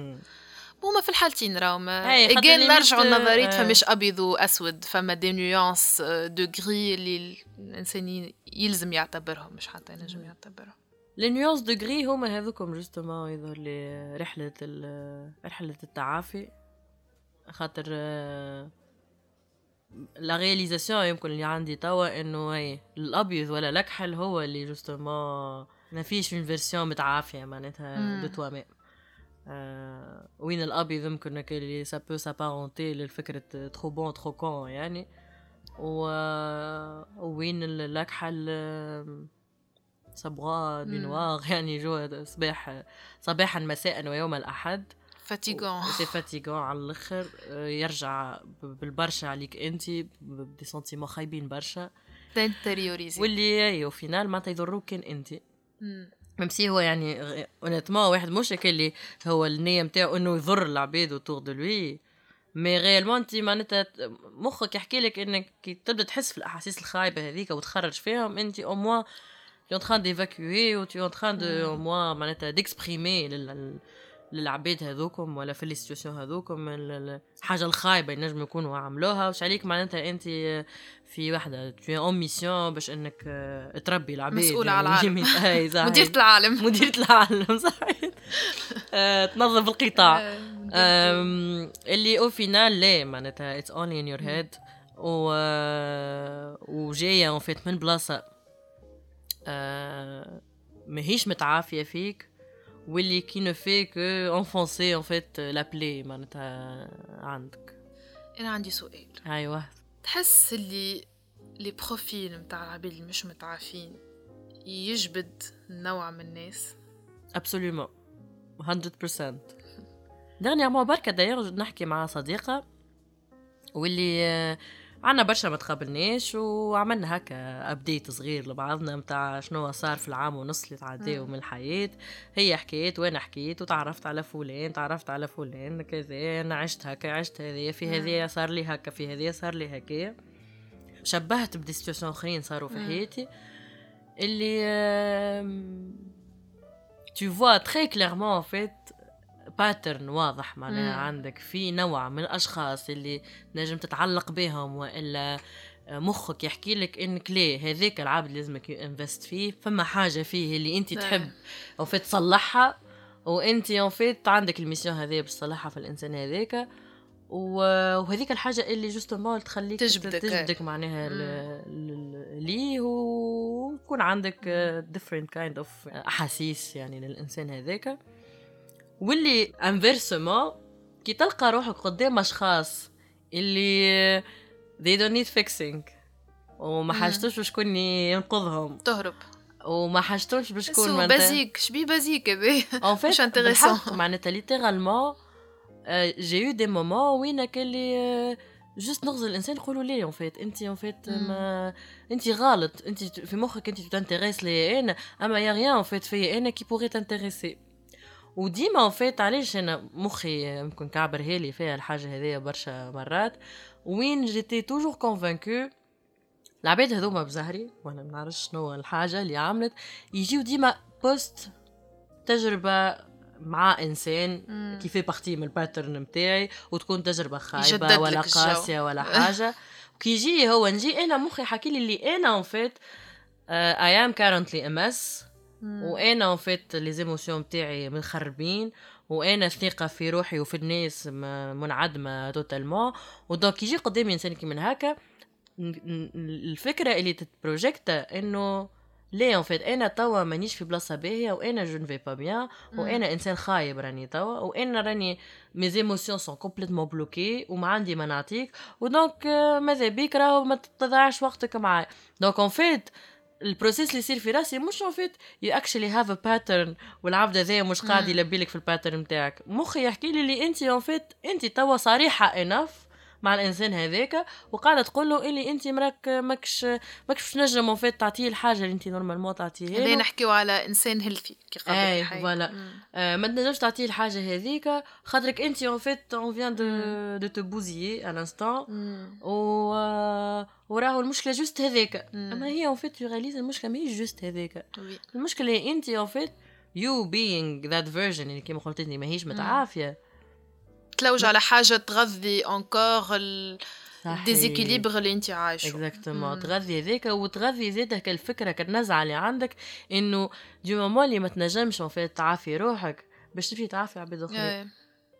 هما في الحالتين راهم اجين اللي نرجعوا لنظريه آه. فمش أبيض وأسود فما دي نيوانس دو غري اللي الإنسان يلزم يعتبرهم مش حتى ينجم يعتبرهم nuances de gris هما هذوكم justement يظهر لي رحلة رحلة التعافي خاطر la réalisation يمكن اللي عندي توا إنه هي الأبيض ولا الأكحل هو اللي justement ما فيش من version متعافية معناتها مم. وين الابيض يمكن هكا اللي ça peut s'apparenter للفكرة trop bon trop con يعني. و وين ال- الاكحل آم، صبغاء مم. بنوار يعني جو صباح صباحا مساء ويوم الأحد. فاتيغون سي فاتيغون على الأخر آه، يرجع بالبرشا عليك أنت بدي سنتيمون خايبين برشا. تنتريوريزي واللي أو فينال معناتها يضروك كان انت ميم سي هو يعني اونيتمون واحد مش اللي هو النية نتاعو انه يضر العباد وتوغ دو لوي Mais réellement انت معناتها مخك يحكي لك انك كي تبدا تحس في الاحاسيس الخايبه هذيك وتخرج فيهم انت au moins tu es en train d'évacuer ou tu es en train de au moins معناتها d'exprimer لل- للعباد هذوكم ولا في ال situations هذوكم ال- ال- الحاجة الخايبة ينجموا يكونوا عملوها. وش عليك معناتها أنت في وحده es en mission باش إنك آه، تربي العباد مسؤولة يعني على العالم. مديرة العالم. مديرة العالم صحيح. آه، تنظف القطاع. آه، اللي au final لا معناتها it's only in your head و وجاية en fait من بلاصة ماهيش متعافية فيك. واللي qui ne fait qu'enfoncer en fait la plaie معناتها عندك أنا عندي سؤال. أيوه. تحس اللي les profils متاع العباد اللي مش متعافين يجبد نوع من الناس؟ Absolument 100% dernièrement بركة دايوغ نحكي مع صديقة واللي آه، عنا برشا ما تقابلناش وعملنا هكا update صغير لبعضنا متاع شنو صار في العام ونص اللي تعداو من الحياة. هي حكيت وأنا حكيت وتعرفت على فلان تعرفت على فلان كذا أنا عشت هكا عشت هذايا في هذايا صار لي هكا في هذايا صار لي هكايا شبهت ب des situations أخرين صاروا في. حياتي. اللي tu vois très clairement en fait pattern واضح معناها. عندك في نوع من الأشخاص اللي نجم تتعلق بهم وإلا مخك يحكي لك انك ليه هذاك العبد لازمك invest فيه فما حاجة فيه اللي أنت. تحب en fait تصلحها وأنت en fait عندك ال mission هذه باش تصلحها في الإنسان هذاك وهذيك الحاجة اللي justement تخليك تجبدك. تجبدك معناها ليه ويكون عندك different kind of أحاسيس يعني للإنسان هذاك واللي inversement كي تلقى روحك قدام أشخاص اللي they don't need fixing وما. حاجتوش بشكون ينقذهم. تهرب. وما حاجتوش بشكون معناتها- بازيك شبي بازيك هذا intéressant. بالحق معناتها ليترالمون جي يو دي مومون وينك اللي جست نغزل الإنسان يقولوا ليه اون فيت انت اون فيت. ما انت غلط. انت في مخك انت تنتريس لي أنا أما يا ريان اون فيت فيا أنا كي بوغي تنتريسي وديما اون فيت علاش أنا مخي يمكن كعبر هالي فيها الحاجة هذيا برشا مرات وين جيتي توجور كونفانكو العباد هذوما بزهري ولا ما نعرفش شنو الحاجة اللي عملت يجيو ديما post تجربة مع إنسان. كيف partie من ال pattern متاعي وتكون تجربة خايبة ولا. قاسية ولا حاجة وكي يجي هو نجي أنا مخي حكي لي اللي أنا en fait I am currently a mess. وأنا en fait les émotions تاعي مخربين وأنا الثقه في روحي وفي الناس منعدمة totalement و donc يجي قدامي إنسان كي من هكا الفكرة اللي تتبروجيكتا إنه ليه en fait أنا توا مانيش في بلاصة باهية وأنا je ne vais pas bien وأنا إنسان خايب راني توا وأنا راني mes émotions sont complètement bloquées وما عندي ما نعطيك و donc ماذا بيك؟ راهو ما تضيعش وقتك معايا. donc en fait ال process اللي يصير في راسي مش en fait you actually have a pattern والعبد هذا مش قاعد. يلبي لك في ال pattern نتاعك مخي يحكي لي اللي انت en fait انت توا صريحة en fait مع الإنسان هذاك وقاعدة تقول له اللي أنت مراك ماكش ماكش باش نجم اون فيت تعطيه الحاجة اللي أنت نورمالمون تعطيها له نحكيو على إنسان هيلثي كي قبل اي. فوالا. آه ما تنجمش تعطيه الحاجة هذيك خاطرك أنت اون فيت اون فيان دو. دو تو بوزيي ان انستان مم. و وراهو المشكلة جوست هذاك. أما هي اون فيت يغاليز المشكلة ماهيش جوست هذاك. المشكلة هي أنت اون فيت يو بينج ذات فيرجن اللي كيما قلت لي ماهيش متعافية تلوج على حاجة تغذي انكور. الديزيكيليبر اللي انت عايشه اكزاكتومون. تغذي هذاك وتغذي زادك الفكرة كالنزعه اللي عندك إنه دي مومون اللي ما تنجمش تعافي روحك باش تمشي تعافي عباد اخرين إيه.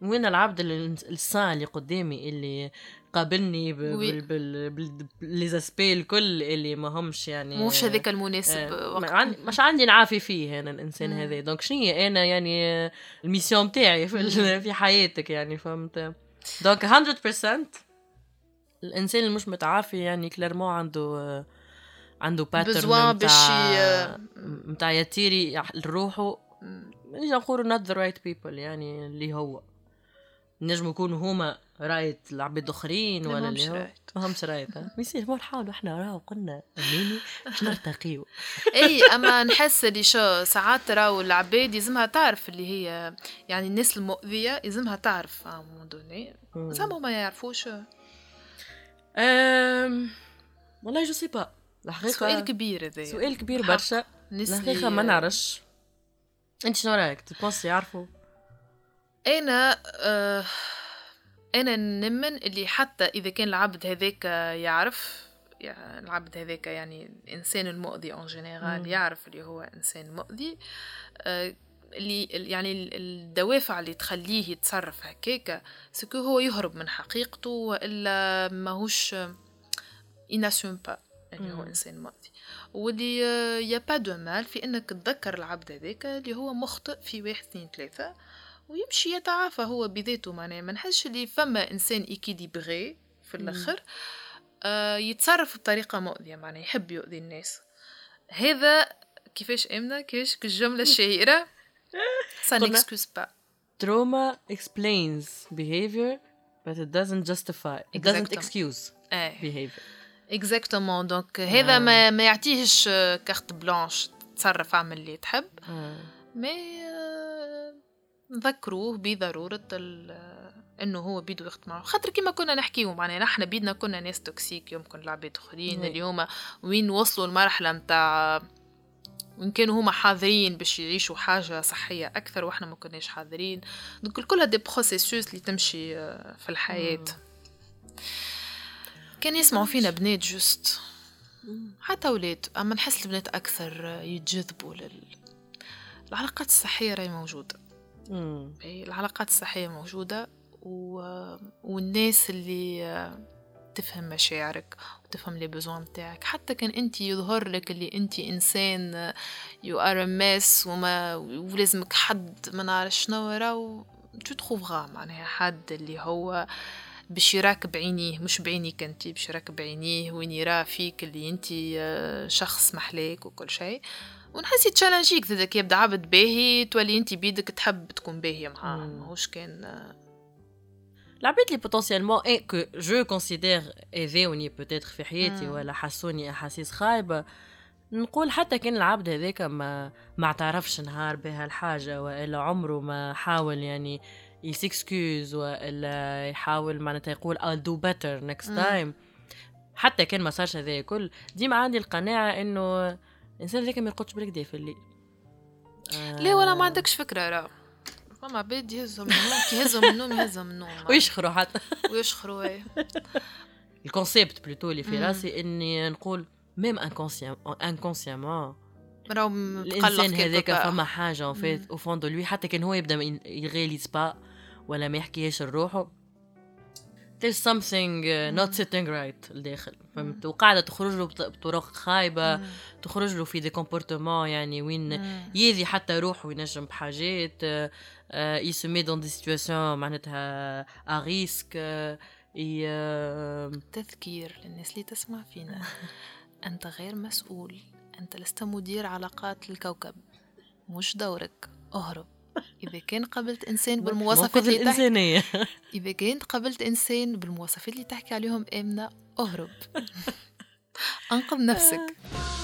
وين العبد ال- السان اللي قدامي اللي قابلني ب- وي. بال بال بال ليزاسبي الكل اللي ما همش يعني مش هذاك المناسب آه، ما عن- مش عندي نعافي فيه أنا الإنسان. هذا. دونك شنو هي؟ أنا يعني آه، ال mission بتاعي في, في حياتك يعني فهمت؟ donc 100% الإنسان اللي مش متعافي يعني clairement عنده آه، عنده pattern باش متاع ي attirer لروحه نجي نقولوا not the right people يعني اللي هو. نجم يكونوا هما right العباد اخرين لا، ولا ماهمش اللي هو؟ right. ما همش رايت يصير ما نحاولوا إحنا راهو قلنا أميني باش نرتقيو. إي أما نحس اللي شو ساعات راهو العباد يلزمها تعرف اللي هي يعني الناس المؤذية يلزمها تعرف moment donné. زعما ما يعرفوش. أم... والله je sais pas. الحقيقة سؤال كبير هذا سؤال كبير. برشا. الحقيقة ما نعرفش. أنت شنو رأيك؟ tu penses يعرفوا؟ أنا آه أنا نمن اللي حتى إذا كان العبد هذاك يعرف يعني العبد هذاك يعني الانسان المؤذي en. général يعرف اللي هو إنسان مؤذي آه اللي يعني ال- الدوافع اللي تخليه يتصرف هكاك est-ce que هو يهرب من حقيقته وإلا ماهوش n'assume pas اللي هو. إنسان مؤذي واللي y a pas de mal في إنك تذكر العبد هذاك اللي هو مخطئ في واحد اثنين ثلاثة ويمشي يتعافى هو بذاته معناها. ما نحسش اللي فما إنسان équilibré في الآخر آه يتصرف بطريقة مؤذية معناها يحب يؤذي الناس. هذا كيفاش آمنة؟ كيفاش؟ الجملة الشهيرة. قلنا- n'excuse pas. trauma explains behavior but it doesn't justify it doesn't excuse إيه behavior. exactement donc هذا ما ما يعطيهش carte blanche تصرف اعمل اللي تحب. آه. mais آه، نذكروه بضرورة ال- إنه هو بيدو يخدم معه خاطر كيما كنا نحكيو معناها نحنا بيدنا كنا ناس toxiques يمكن العباد اخرين. اللي هما وين وصلوا المرحلة متاع وين كانوا هما حاضرين باش يعيشوا حاجة صحية أكثر وإحنا ما كناش حاضرين. donc كلها des processus اللي تمشي في الحياة. كان يسمعوا فينا بنات juste حتى ولاد أما نحس البنات أكثر آه، يتجذبوا لل العلاقات الصحية راهي موجودة. العلاقات الصحية موجودة و... والناس اللي آه، تفهم مشاعرك وتفهم les besoins متاعك حتى كان أنت يظهر لك اللي أنت إنسان you are a mess وما ولازمك حد ما نعرف شنو راهو tu trouveras معناها حد اللي هو باش يراك بعينيه مش بعينيك أنت باش يراك بعينيه وين يرى فيك اللي أنت آه، شخص محلاك وكل شيء. ونحس يتشالنجيك زادك يبدأ عبد باهي تولي انت بيدك تحب تكون باهية معاه. ماهوش كان العباد اللي potentiellement et que je considère أذاوني peut-être في حياتي مم. ولا حسوني احاسيس خايبه نقول حتى كان العبد هذاك ما ما اعترفش نهار بها الحاجة والا عمره ما حاول يعني ي s'excuse والا يحاول معناتها يقول I'll do better next مم. time حتى كان ما صارش هذا كل ديما عندي القناعه انه الإنسان هذاك ما يرقدش بالكدا في الليل لا ولا ما عندكش فكرة راه. فما عباد يهزهم النوم كي يهزهم من النوم يهزهم من النوم ويشخروا حتى. ويشخروا إيه. ال concept plutôt اللي في. راسي إني نقول même inconsciem- inconsciemment راهو الإنسان هذاك فما حاجة en fait au fond de lui حتى كان هو يبدأ ما ي réalise pas ولا ما يحكيهاش لروحه. There's something uh, not sitting right الداخل. فهمت؟ وقاعدة تخرج له بط- بطرق خايبة تخرج له في des comportements يعني وين يأذي حتى روحه ينجم بحاجات ي se met dans des situations معناتها à risque تذكير للناس اللي تسمع فينا. أنت غير مسؤول. أنت لست مدير علاقات الكوكب. مش دورك. اهرب. إذا كان قابلت إنسان بالمواصفات اللي تحكي إذا كنت قابلت إنسان بالمواصفات اللي تحكي عليهم آمنة أهرب. أنقذ نفسك.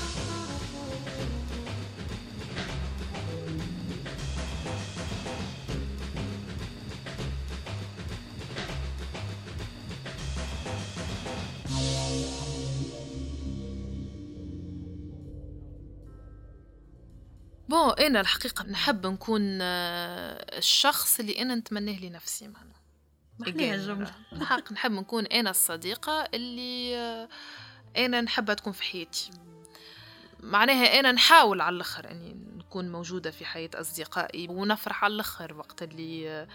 بون أنا الحقيقة نحب نكون آه، الشخص اللي أنا نتمناه لنفسي معنا محليها الجملة. الحق نحب نكون أنا الصديقة اللي آه، أنا نحبها تكون في حياتي. معناها أنا نحاول على الأخر إني نكون موجودة في حياة أصدقائي ونفرح على الأخر وقت اللي آه،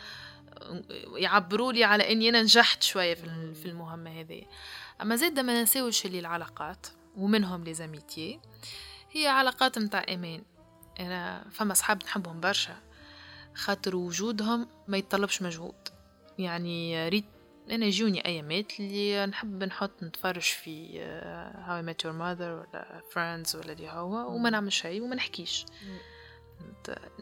يعبروا لي على إني أنا نجحت شوية في المهمة هذه. أما زاد ما ننساوش اللي العلاقات ومنهم les amitiés هي علاقات متاع أمان. أنا فما صحاب نحبهم برشا خاطر وجودهم ما يتطلبش مجهود. يعني ريت أنا يجوني أيامات اللي نحب نحط نتفرج في How I Met Your Mother ولا Friends ولا اللي هو وما نعمل شيء وما نحكيش؟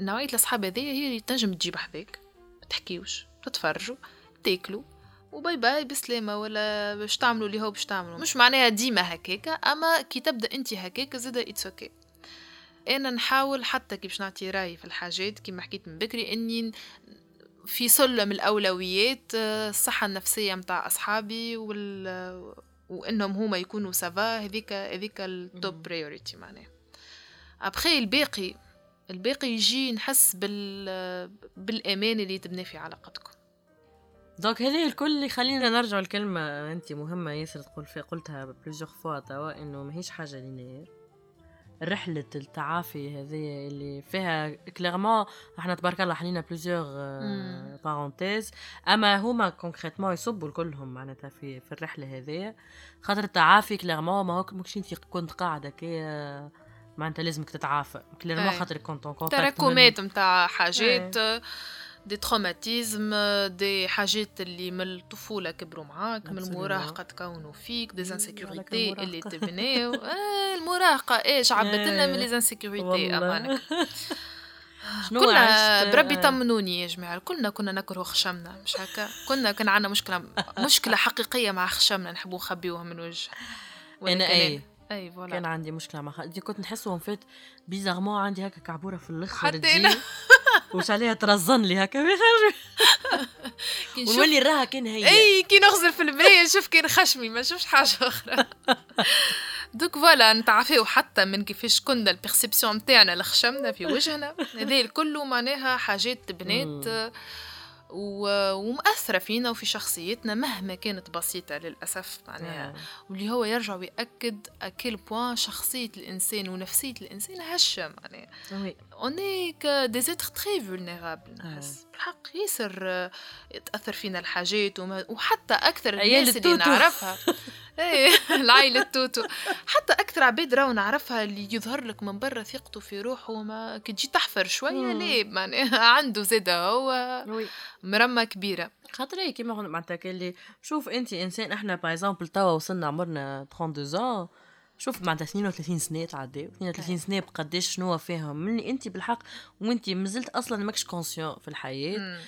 نوعية الأصحاب هذيا هي اللي تنجم تجيب حذاك ما تحكيوش تتفرجوا وتاكلوا و bye bye بسلامة ولا باش تعملوا اللي هو باش تعملوا. مش معناها ديما هكاكا أما كي تبدأ أنت هكاكا زادا it's okay أنا نحاول حتى كي باش نعطي راي في الحاجات كيما حكيت من بكري إني في سلم الأولويات آه، الصحة النفسية متاع أصحابي وال وإنهم هما يكونوا ça va هذيك هذيك ال top priority معناها. ابخي الباقي الباقي يجي نحس بال بالأمان اللي تبني في علاقتكم. donc هذه الكل اللي خلينا نرجع الكلمة انت مهمة ياسر تقول في قلتها plusieurs fois توا إنه ماهيش حاجة linéaire رحلة التعافي هذه اللي فيها clairement إحنا تبارك الله حلينا plusieurs parenthèses أما هما concrètement يصبوا كلهم معناتها في في الرحلة هذه. خاطر التعافي clairement ما مش أنت كنت قاعدة كي معناتها لازمك تتعافى. clairement أي. خاطر كنت تراكمات متاع حاجات. des traumatismes des حاجات اللي من الطفولة كبروا معاك من. المراهقة تكونوا فيك دي عليك insécurités اللي. تبناو آه المراهقة إيش عبت لنا من إيه. les insécurités والله. أمانك شنو كنا؟ بربي. طمنوني يا جماعة كلنا كنا نكره خشمنا مش هكا كنا كان عندنا مشكلة مشكلة حقيقية مع خشمنا نحبوا نخبيوها من وجه أنا. اي أي voilà كان عندي مشكلة مع خالتي كنت نحسهم faits bizarrement عندي هكا كعبورة في الآخر حتى وش عليها ترزن لي هكا ونولي راها كان هي. إي كي نغزل في المرايه نشوف كان خشمي ما نشوفش حاجة أخرى. donc voilà نتعافيو حتى من كيفاش كنا ال perception نتاعنا لخشمنا في وجهنا. هذا الكل معناها حاجات بنات و... ومأثرة فينا وفي شخصيتنا مهما كانت بسيطة للأسف معناها. واللي هو يرجع ويأكد à quel point شخصية الإنسان ونفسية الإنسان هشة معناها. que des êtres très vulnérables نحس بالحق ياسر تأثر فينا الحاجات وما وحتى أكثر الناس اللي. نعرفها. إيه العائلة التوتو حتى أكثر عباد راهو نعرفها اللي يظهر لك من برا ثقته في روحه ما كي تجي تحفر شوية. ليه؟ معناها عنده زادة هو مرمى كبيرة. خاطر كيما معناتها اللي شوف انت إنسان إحنا par exemple توا وصلنا عمرنا 32 ans شوف معناتها 32 سنة تعداو 32 سنة بقداش شنو فيهم من اللي انت بالحق وانت مازلت أصلا ماكش conscient في الحياة.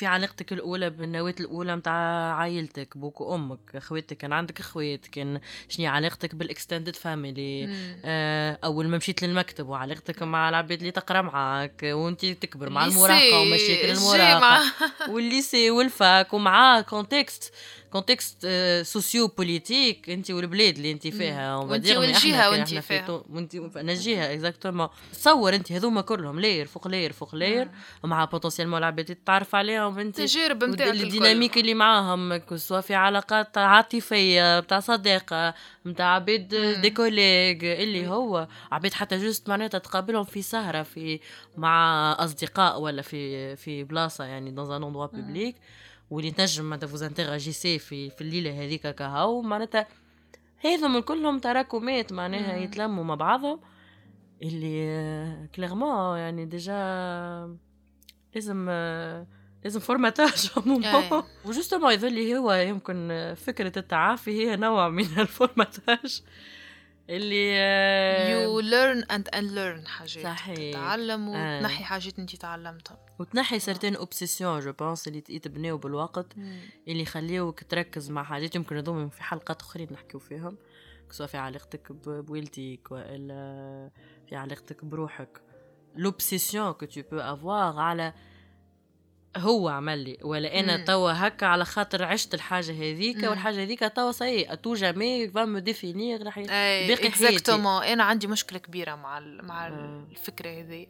في علاقتك الأولى بالنواه الأولى متاع عائلتك بوك وامك أخواتك كان عندك أخوات كان شنو علاقتك بال extended family. آه، أول ما مشيت للمكتب وعلاقتك مع العباد اللي تقرأ معاك وانت تكبر مع المراهقة ومشاكل المراهقة. وال lycée وال fac ومعاه contexte contexte socio-politique انت والبلاد اللي انت فيها وانت إحنا وانت فيها. وانت أنا الجهه exactement تصور انت هذوما كلهم layer فوق layer فوق layer ومع potentiellement العباد اللي تتعرف عليهم انت تجارب نتاعك. ال dynamique اللي معاهم que ce soit في علاقات عاطفيه بتاع صداقه بتاع عباد. des collègues اللي هو عباد حتى juste معناتها تقابلهم في سهره في مع اصدقاء ولا في في بلاصه يعني dans un endroit public واللي تنجم معناتها vous interagissez في في الليلة هذيك كهو معناتها هذم كلهم تراكمات معناها. يتلموا مع بعضهم اللي clairement يعني déjà لازم لازم formatage. عموما و justement يظل هو يمكن فكرة التعافي هي نوع من ال formatage اللي آه، you learn and unlearn حاجات. صحيح. تتعلم آه. وتنحي حاجات انت تعلمتها. وتنحي certaines obsessions je pense اللي يتبناو بالوقت اللي يخليوك تركز مع حاجات. يمكن هذوما في حلقات أخرين نحكيو فيهم سواء في علاقتك بوالديك وإلا في علاقتك بروحك. l'obsession que tu peux avoir على هو عمل لي ولا أنا. توا هكا على خاطر عشت الحاجة هذيك. والحاجة هذيك توا c'est à tout jamais va me définir راح باقي حياتي. exactement أنا عندي مشكلة كبيرة مع ال... مع. الفكرة هذه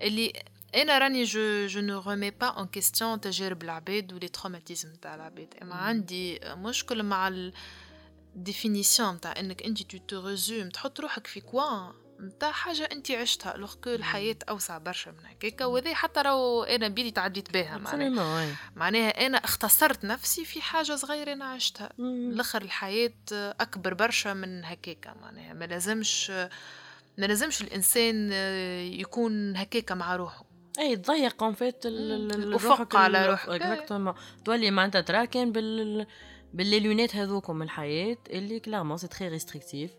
اللي أنا راني je je ne remets pas en question تجارب العباد و les traumatismes تاع العباد أما عندي مشكل مع ال définition تاع إنك أنت tu te résumes تحط روحك في coin نتاع حاجة أنت عشتها alors que الحياة أوسع برشا من هكاكا وهذا حتى راهو أنا بيدي تعديت بها معناها. معناها أنا اختصرت نفسي في حاجة صغيرة أنا عشتها. الآخر الحياة أكبر برشا من هكاكا معناها. ما لازمش ما لازمش الإنسان يكون هكاكا مع روحه. اي تضيق en fait الأفق على روحك. exactement تولي معناتها تراكن بال بال les lunettes هذوكم الحياة اللي clairement c'est très restrictif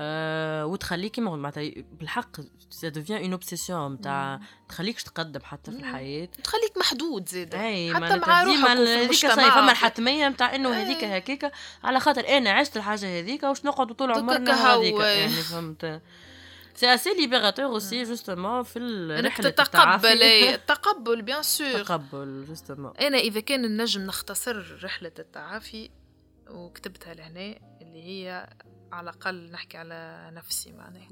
أه وتخليك كيما معناتها بالحق ça devient une obsession نتاع تخليكش تقدم حتى في. الحياة. تخليك محدود زاد أي حتى مع ديما هذيك صاي فما الحتمية نتاع إنه هذيك. هكاك على خاطر أنا عشت الحاجة هذيك واش نقعد طول عمرنا هذيك. يعني فهمت. c'est assez libérateur aussi justement في إنك رحلة تتقبل. التقبل bien sûr تقبل justement أنا إذا كان النجم نختصر رحلة التعافي وكتبتها لهنا اللي هي على الأقل نحكي على نفسي معناها.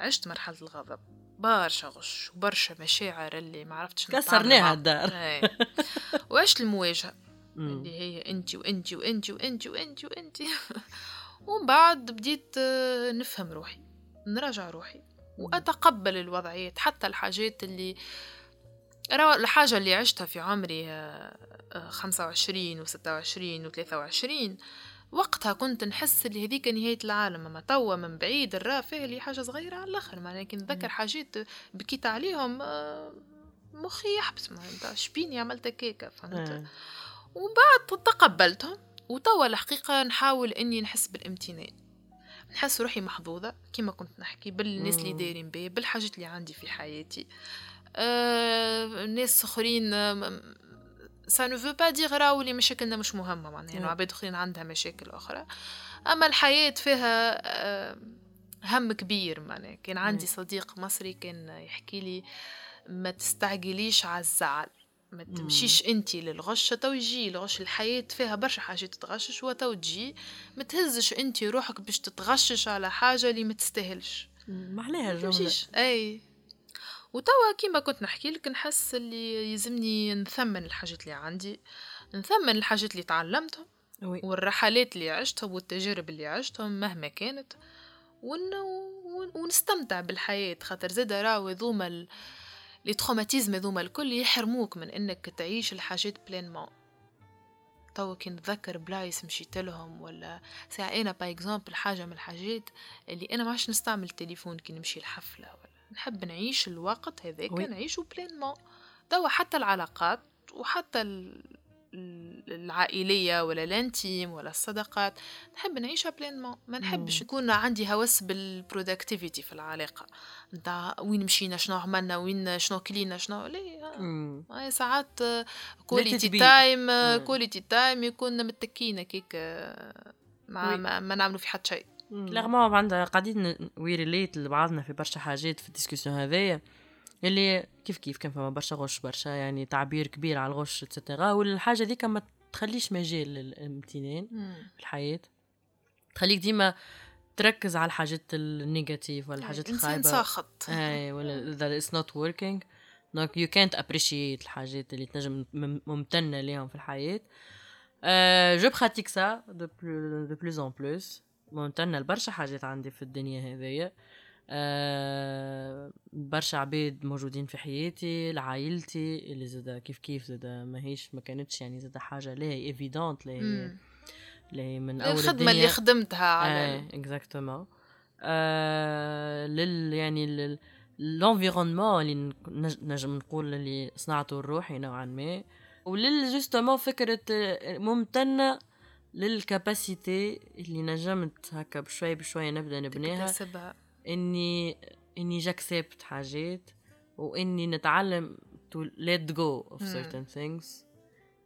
عشت مرحلة الغضب برشا غش وبرشا مشاعر اللي ما عرفتش كسرناها الدار. إيه. وعشت المواجهة اللي هي انت وانت وانت وانت وانت وانت ومن بعد بديت آه، نفهم روحي نراجع روحي وأتقبل الوضعيات حتى الحاجات اللي الحاجة اللي عشتها في عمري 25 و26 و23 وقتها كنت نحس اللي هذيك نهاية العالم أما توا من بعيد الرافع اللي حاجة صغيرة على الآخر معناها كي نتذكر حاجات بكيت عليهم آه، مخي يحبس ما شبيني عملت كيكة فهمت. ومن بعد تقبلتهم وتوا الحقيقة نحاول إني نحس بالامتنان نحس روحي محظوظة كما كنت نحكي بالناس اللي. دايرين بيا بالحاجات اللي عندي في حياتي آه، ناس آخرين ça ne veut pas dire راهو اللي مشاكلنا مش مهمه معناها يعني نعم. عباد اخرين عندها مشاكل أخرى أما الحياة فيها آه، هم كبير معناها. كان عندي نعم. صديق مصري كان يحكي لي ما تستعجليش على الزعل ما تمشيش انت للغش تو يجي الغش. الحياة فيها برشا حاجات تتغشش وتو تجي. ما تهزش انت روحك باش تتغشش على حاجة اللي ما تستاهلش. الجملة. تمشيش. أي. وتوا كيما كنت نحكي لك نحس اللي يلزمني نثمن الحاجات اللي عندي نثمن الحاجات اللي تعلمتهم oui. والرحلات اللي عشتهم والتجارب اللي عشتهم مهما كانت ون... ون... ونستمتع بالحياة. خاطر زاد راهو ذوما ال... les traumatismes ذوما الكل يحرموك من إنك تعيش الحاجات pleinement توا كي نتذكر بلايص مشيت لهم ولا ساعة أنا par exemple حاجة من الحاجات اللي أنا ما عادش نستعمل التليفون كي نمشي الحفلة ولا. نحب نعيش الوقت هذاك oui. نعيشه pleinement توا حتى العلاقات وحتى ال... ال- العائلية ولا ال intimes ولا الصداقات نحب نعيشها pleinement ما نحبش. يكون عندي هوس بال productivité في العلاقة نتاع وين مشينا شنو عملنا وين شنو كلينا شنو. هاي ساعات quality. time. quality time يكون متكينا كيك ما. ما, ما نعملوا في حد شيء clairement عندنا قاعدين we relate لبعضنا في برشا حاجات في ال discussion هذايا اللي كيف كيف كان فما برشا غش برشا يعني تعبير كبير على الغش et cetera والحاجة ديك ما تخليش مجال للامتنان في الحياة. تخليك ديما تركز على الحاجات ال négatives ولا الحاجات الخايبة. ساخط. أي ولا that it's not working. Donc you can't appreciate الحاجات اللي تنجم مم- ممتنة ليهم في pratique ça de plus, de plus en plus. ممتنة لبرشا حاجات عندي في الدنيا هذيا آه برشا عباد موجودين في حياتي لعائلتي اللي زادا كيف كيف زادا ماهيش ما كانتش يعني زادا حاجة لا هي évidente لا هي. لا هي من أول الخدمة الدنيا. اللي خدمتها على exactement آه لل يعني لل l'environnement اللي نج- نجم نقول اللي صنعته الروحي نوعا ما. ولل justement فكرة آه، ممتنة لل capacité اللي نجمت هكا بشوي بشوي نبدأ نبنيها. إني إني j'accepte حاجات وإني نتعلم to let go of certain things.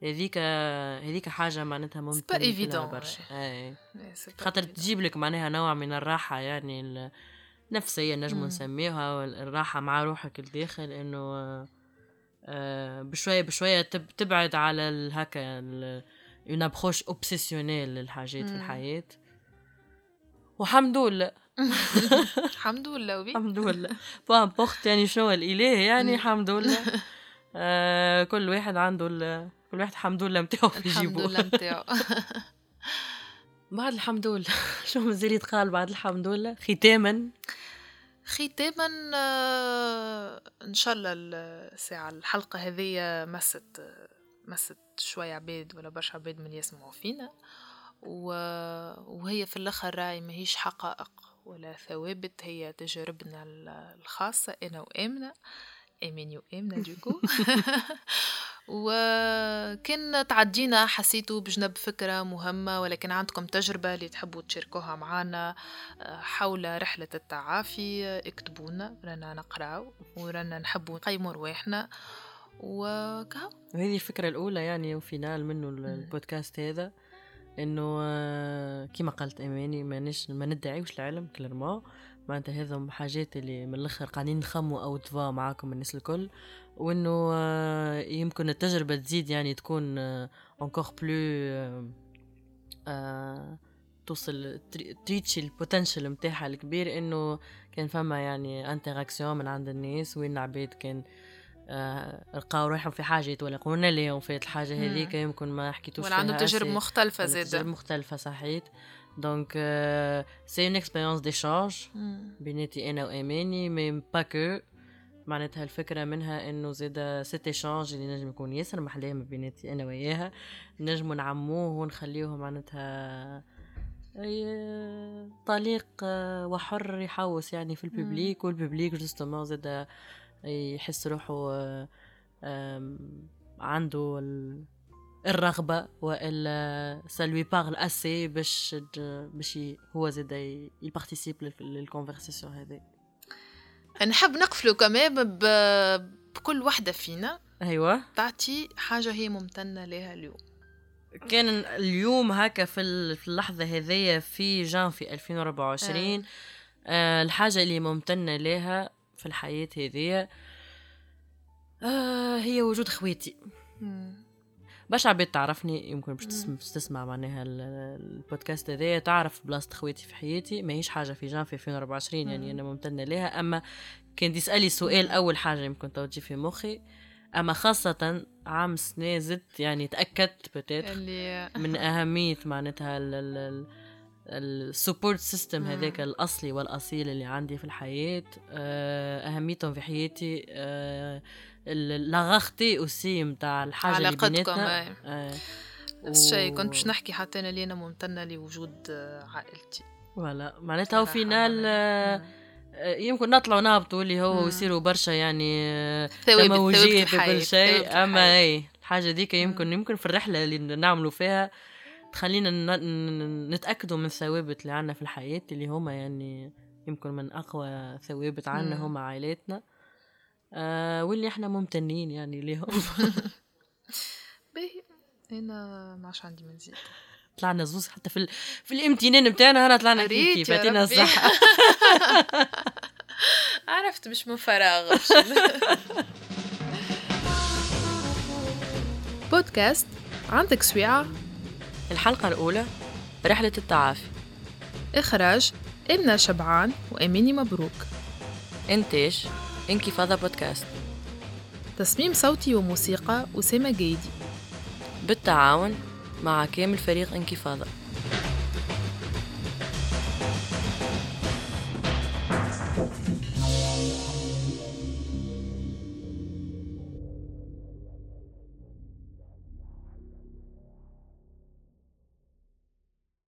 هذيك هذيك حاجة معناتها ممكن évident، برشا. إيه. إيه، خاطر. تجيب لك معناها نوع من الراحة يعني النفسية نجم. نسميها الراحة مع روحك الداخل إنه آه، آه، بشوية بشوية تب- تبعد على الهكا en approche obsessionnelle للحاجات في مم. الحياة والحمد لله الحمد لله وبي الحمد لله بامبورت يعني شنو الاله يعني. الحمد لله آه كل واحد عنده ال- كل واحد الحمد لله متاعو في الحمد جيبه. لله نتاعو بعد الحمد لله شو مازال يتقال بعد الحمد لله ختاما. ختاما آه، إن شاء الله الساعة الحلقة هذه مست مست شوية عباد ولا برشا عباد من يسمعوا فينا. وهي في الآخر راي ماهيش حقائق ولا ثوابت هي تجاربنا ال- الخاصة أنا وآمنة آمين وامنة دوكو وكان تعدينا حسيتوا بجنب فكرة مهمة ولكن عندكم تجربة اللي تحبوا تشاركوها معنا حول رحلة التعافي اكتبونا رانا نقراو ورانا نحبوا نقيموا رواحنا وكهو. وهذه الفكرة الأولى يعني و final منه البودكاست هذا إنه آه، كيما قالت اماني ما نش ما ندعيوش العلم clairement معناتها هذا حاجات اللي من الأخر قاعدين نخموا أو تفا معاكم الناس الكل. وإنه آه، يمكن التجربة تزيد يعني تكون encore plus توصل تريتشي ال potential نتاعها الكبير. إنه كان فما يعني interaction من عند الناس وين العباد كان آه لقاو روحهم في حاجة ولا قلنا اليوم في الحاجة هذيك يمكن ما حكيتوش ولا عندهم تجارب مختلفة زاد تجارب مختلفة صحيت. donc c'est une expérience d'échange بيناتي أنا وأماني mais pas que معناتها الفكرة منها إنه زاد cet échange اللي نجم يكون ياسر محلاه ما بيناتي أنا وياها. نجمو نعموه ونخليوه معناتها طليق آه، وحر يحوس يعني في ال public. وال public justement زاد يحس روحه عنده الرغبة وإلا سالوي بارل أسي باش باش هو زاد يبارتيسيب للكونفرساسيون هذه نحب نقفلو كمان بكل وحدة فينا. أيوة. تعطي حاجة هي ممتنة لها اليوم. كان اليوم هكا في اللحظة هذية في جانفي 2024 آه. الحاجة اللي ممتنة لها في الحياة هذه آه هي وجود خواتي. باش عباد تعرفني يمكن باش تسمع معناها البودكاست هذايا تعرف بلاصة خواتي في حياتي. ماهيش حاجة في جان في 2024 يعني أنا ممتنة لها. أما كان تسألي سؤال أول حاجة يمكن توجي في مخي أما خاصة عام سنة زدت يعني تأكدت بتات من أهمية معناتها ال support system هذاك الأصلي والأصيل اللي عندي في الحياة آه، أهميتهم في حياتي آه، la rareté aussi نتاع الحاجة اللي بيناتنا. آه الشيء كنت باش نحكي حتى أنا اللي أنا ممتنة لوجود عائلتي. ولا معناتها final يمكن نطلعوا نهبطوا اللي هو يصيروا برشا يعني تموجيات وكل شيء. أما أي الحاجة ديك يمكن يمكن في الرحلة اللي نعملوا فيها تخلينا نتأكدوا من الثوابت اللي عنا في الحياة اللي هما يعني يمكن من أقوى ثوابت عنا هما عائلاتنا. آه واللي إحنا ممتنين يعني ليهم. باهي. أنا ما عادش عندي منزل طلعنا زوز حتى في في الامتنان بتاعنا هنا طلعنا كيكي فاتينا الصحة عرفت مش من فراغ بودكاست عندك سويعة الحلقة الأولى رحلة التعافي. إخراج إمنا شبعان وأميني مبروك. إنتاج إنكفاضة بودكاست. تصميم صوتي وموسيقى أسامة جيدي. بالتعاون مع كامل فريق إنكفاضة.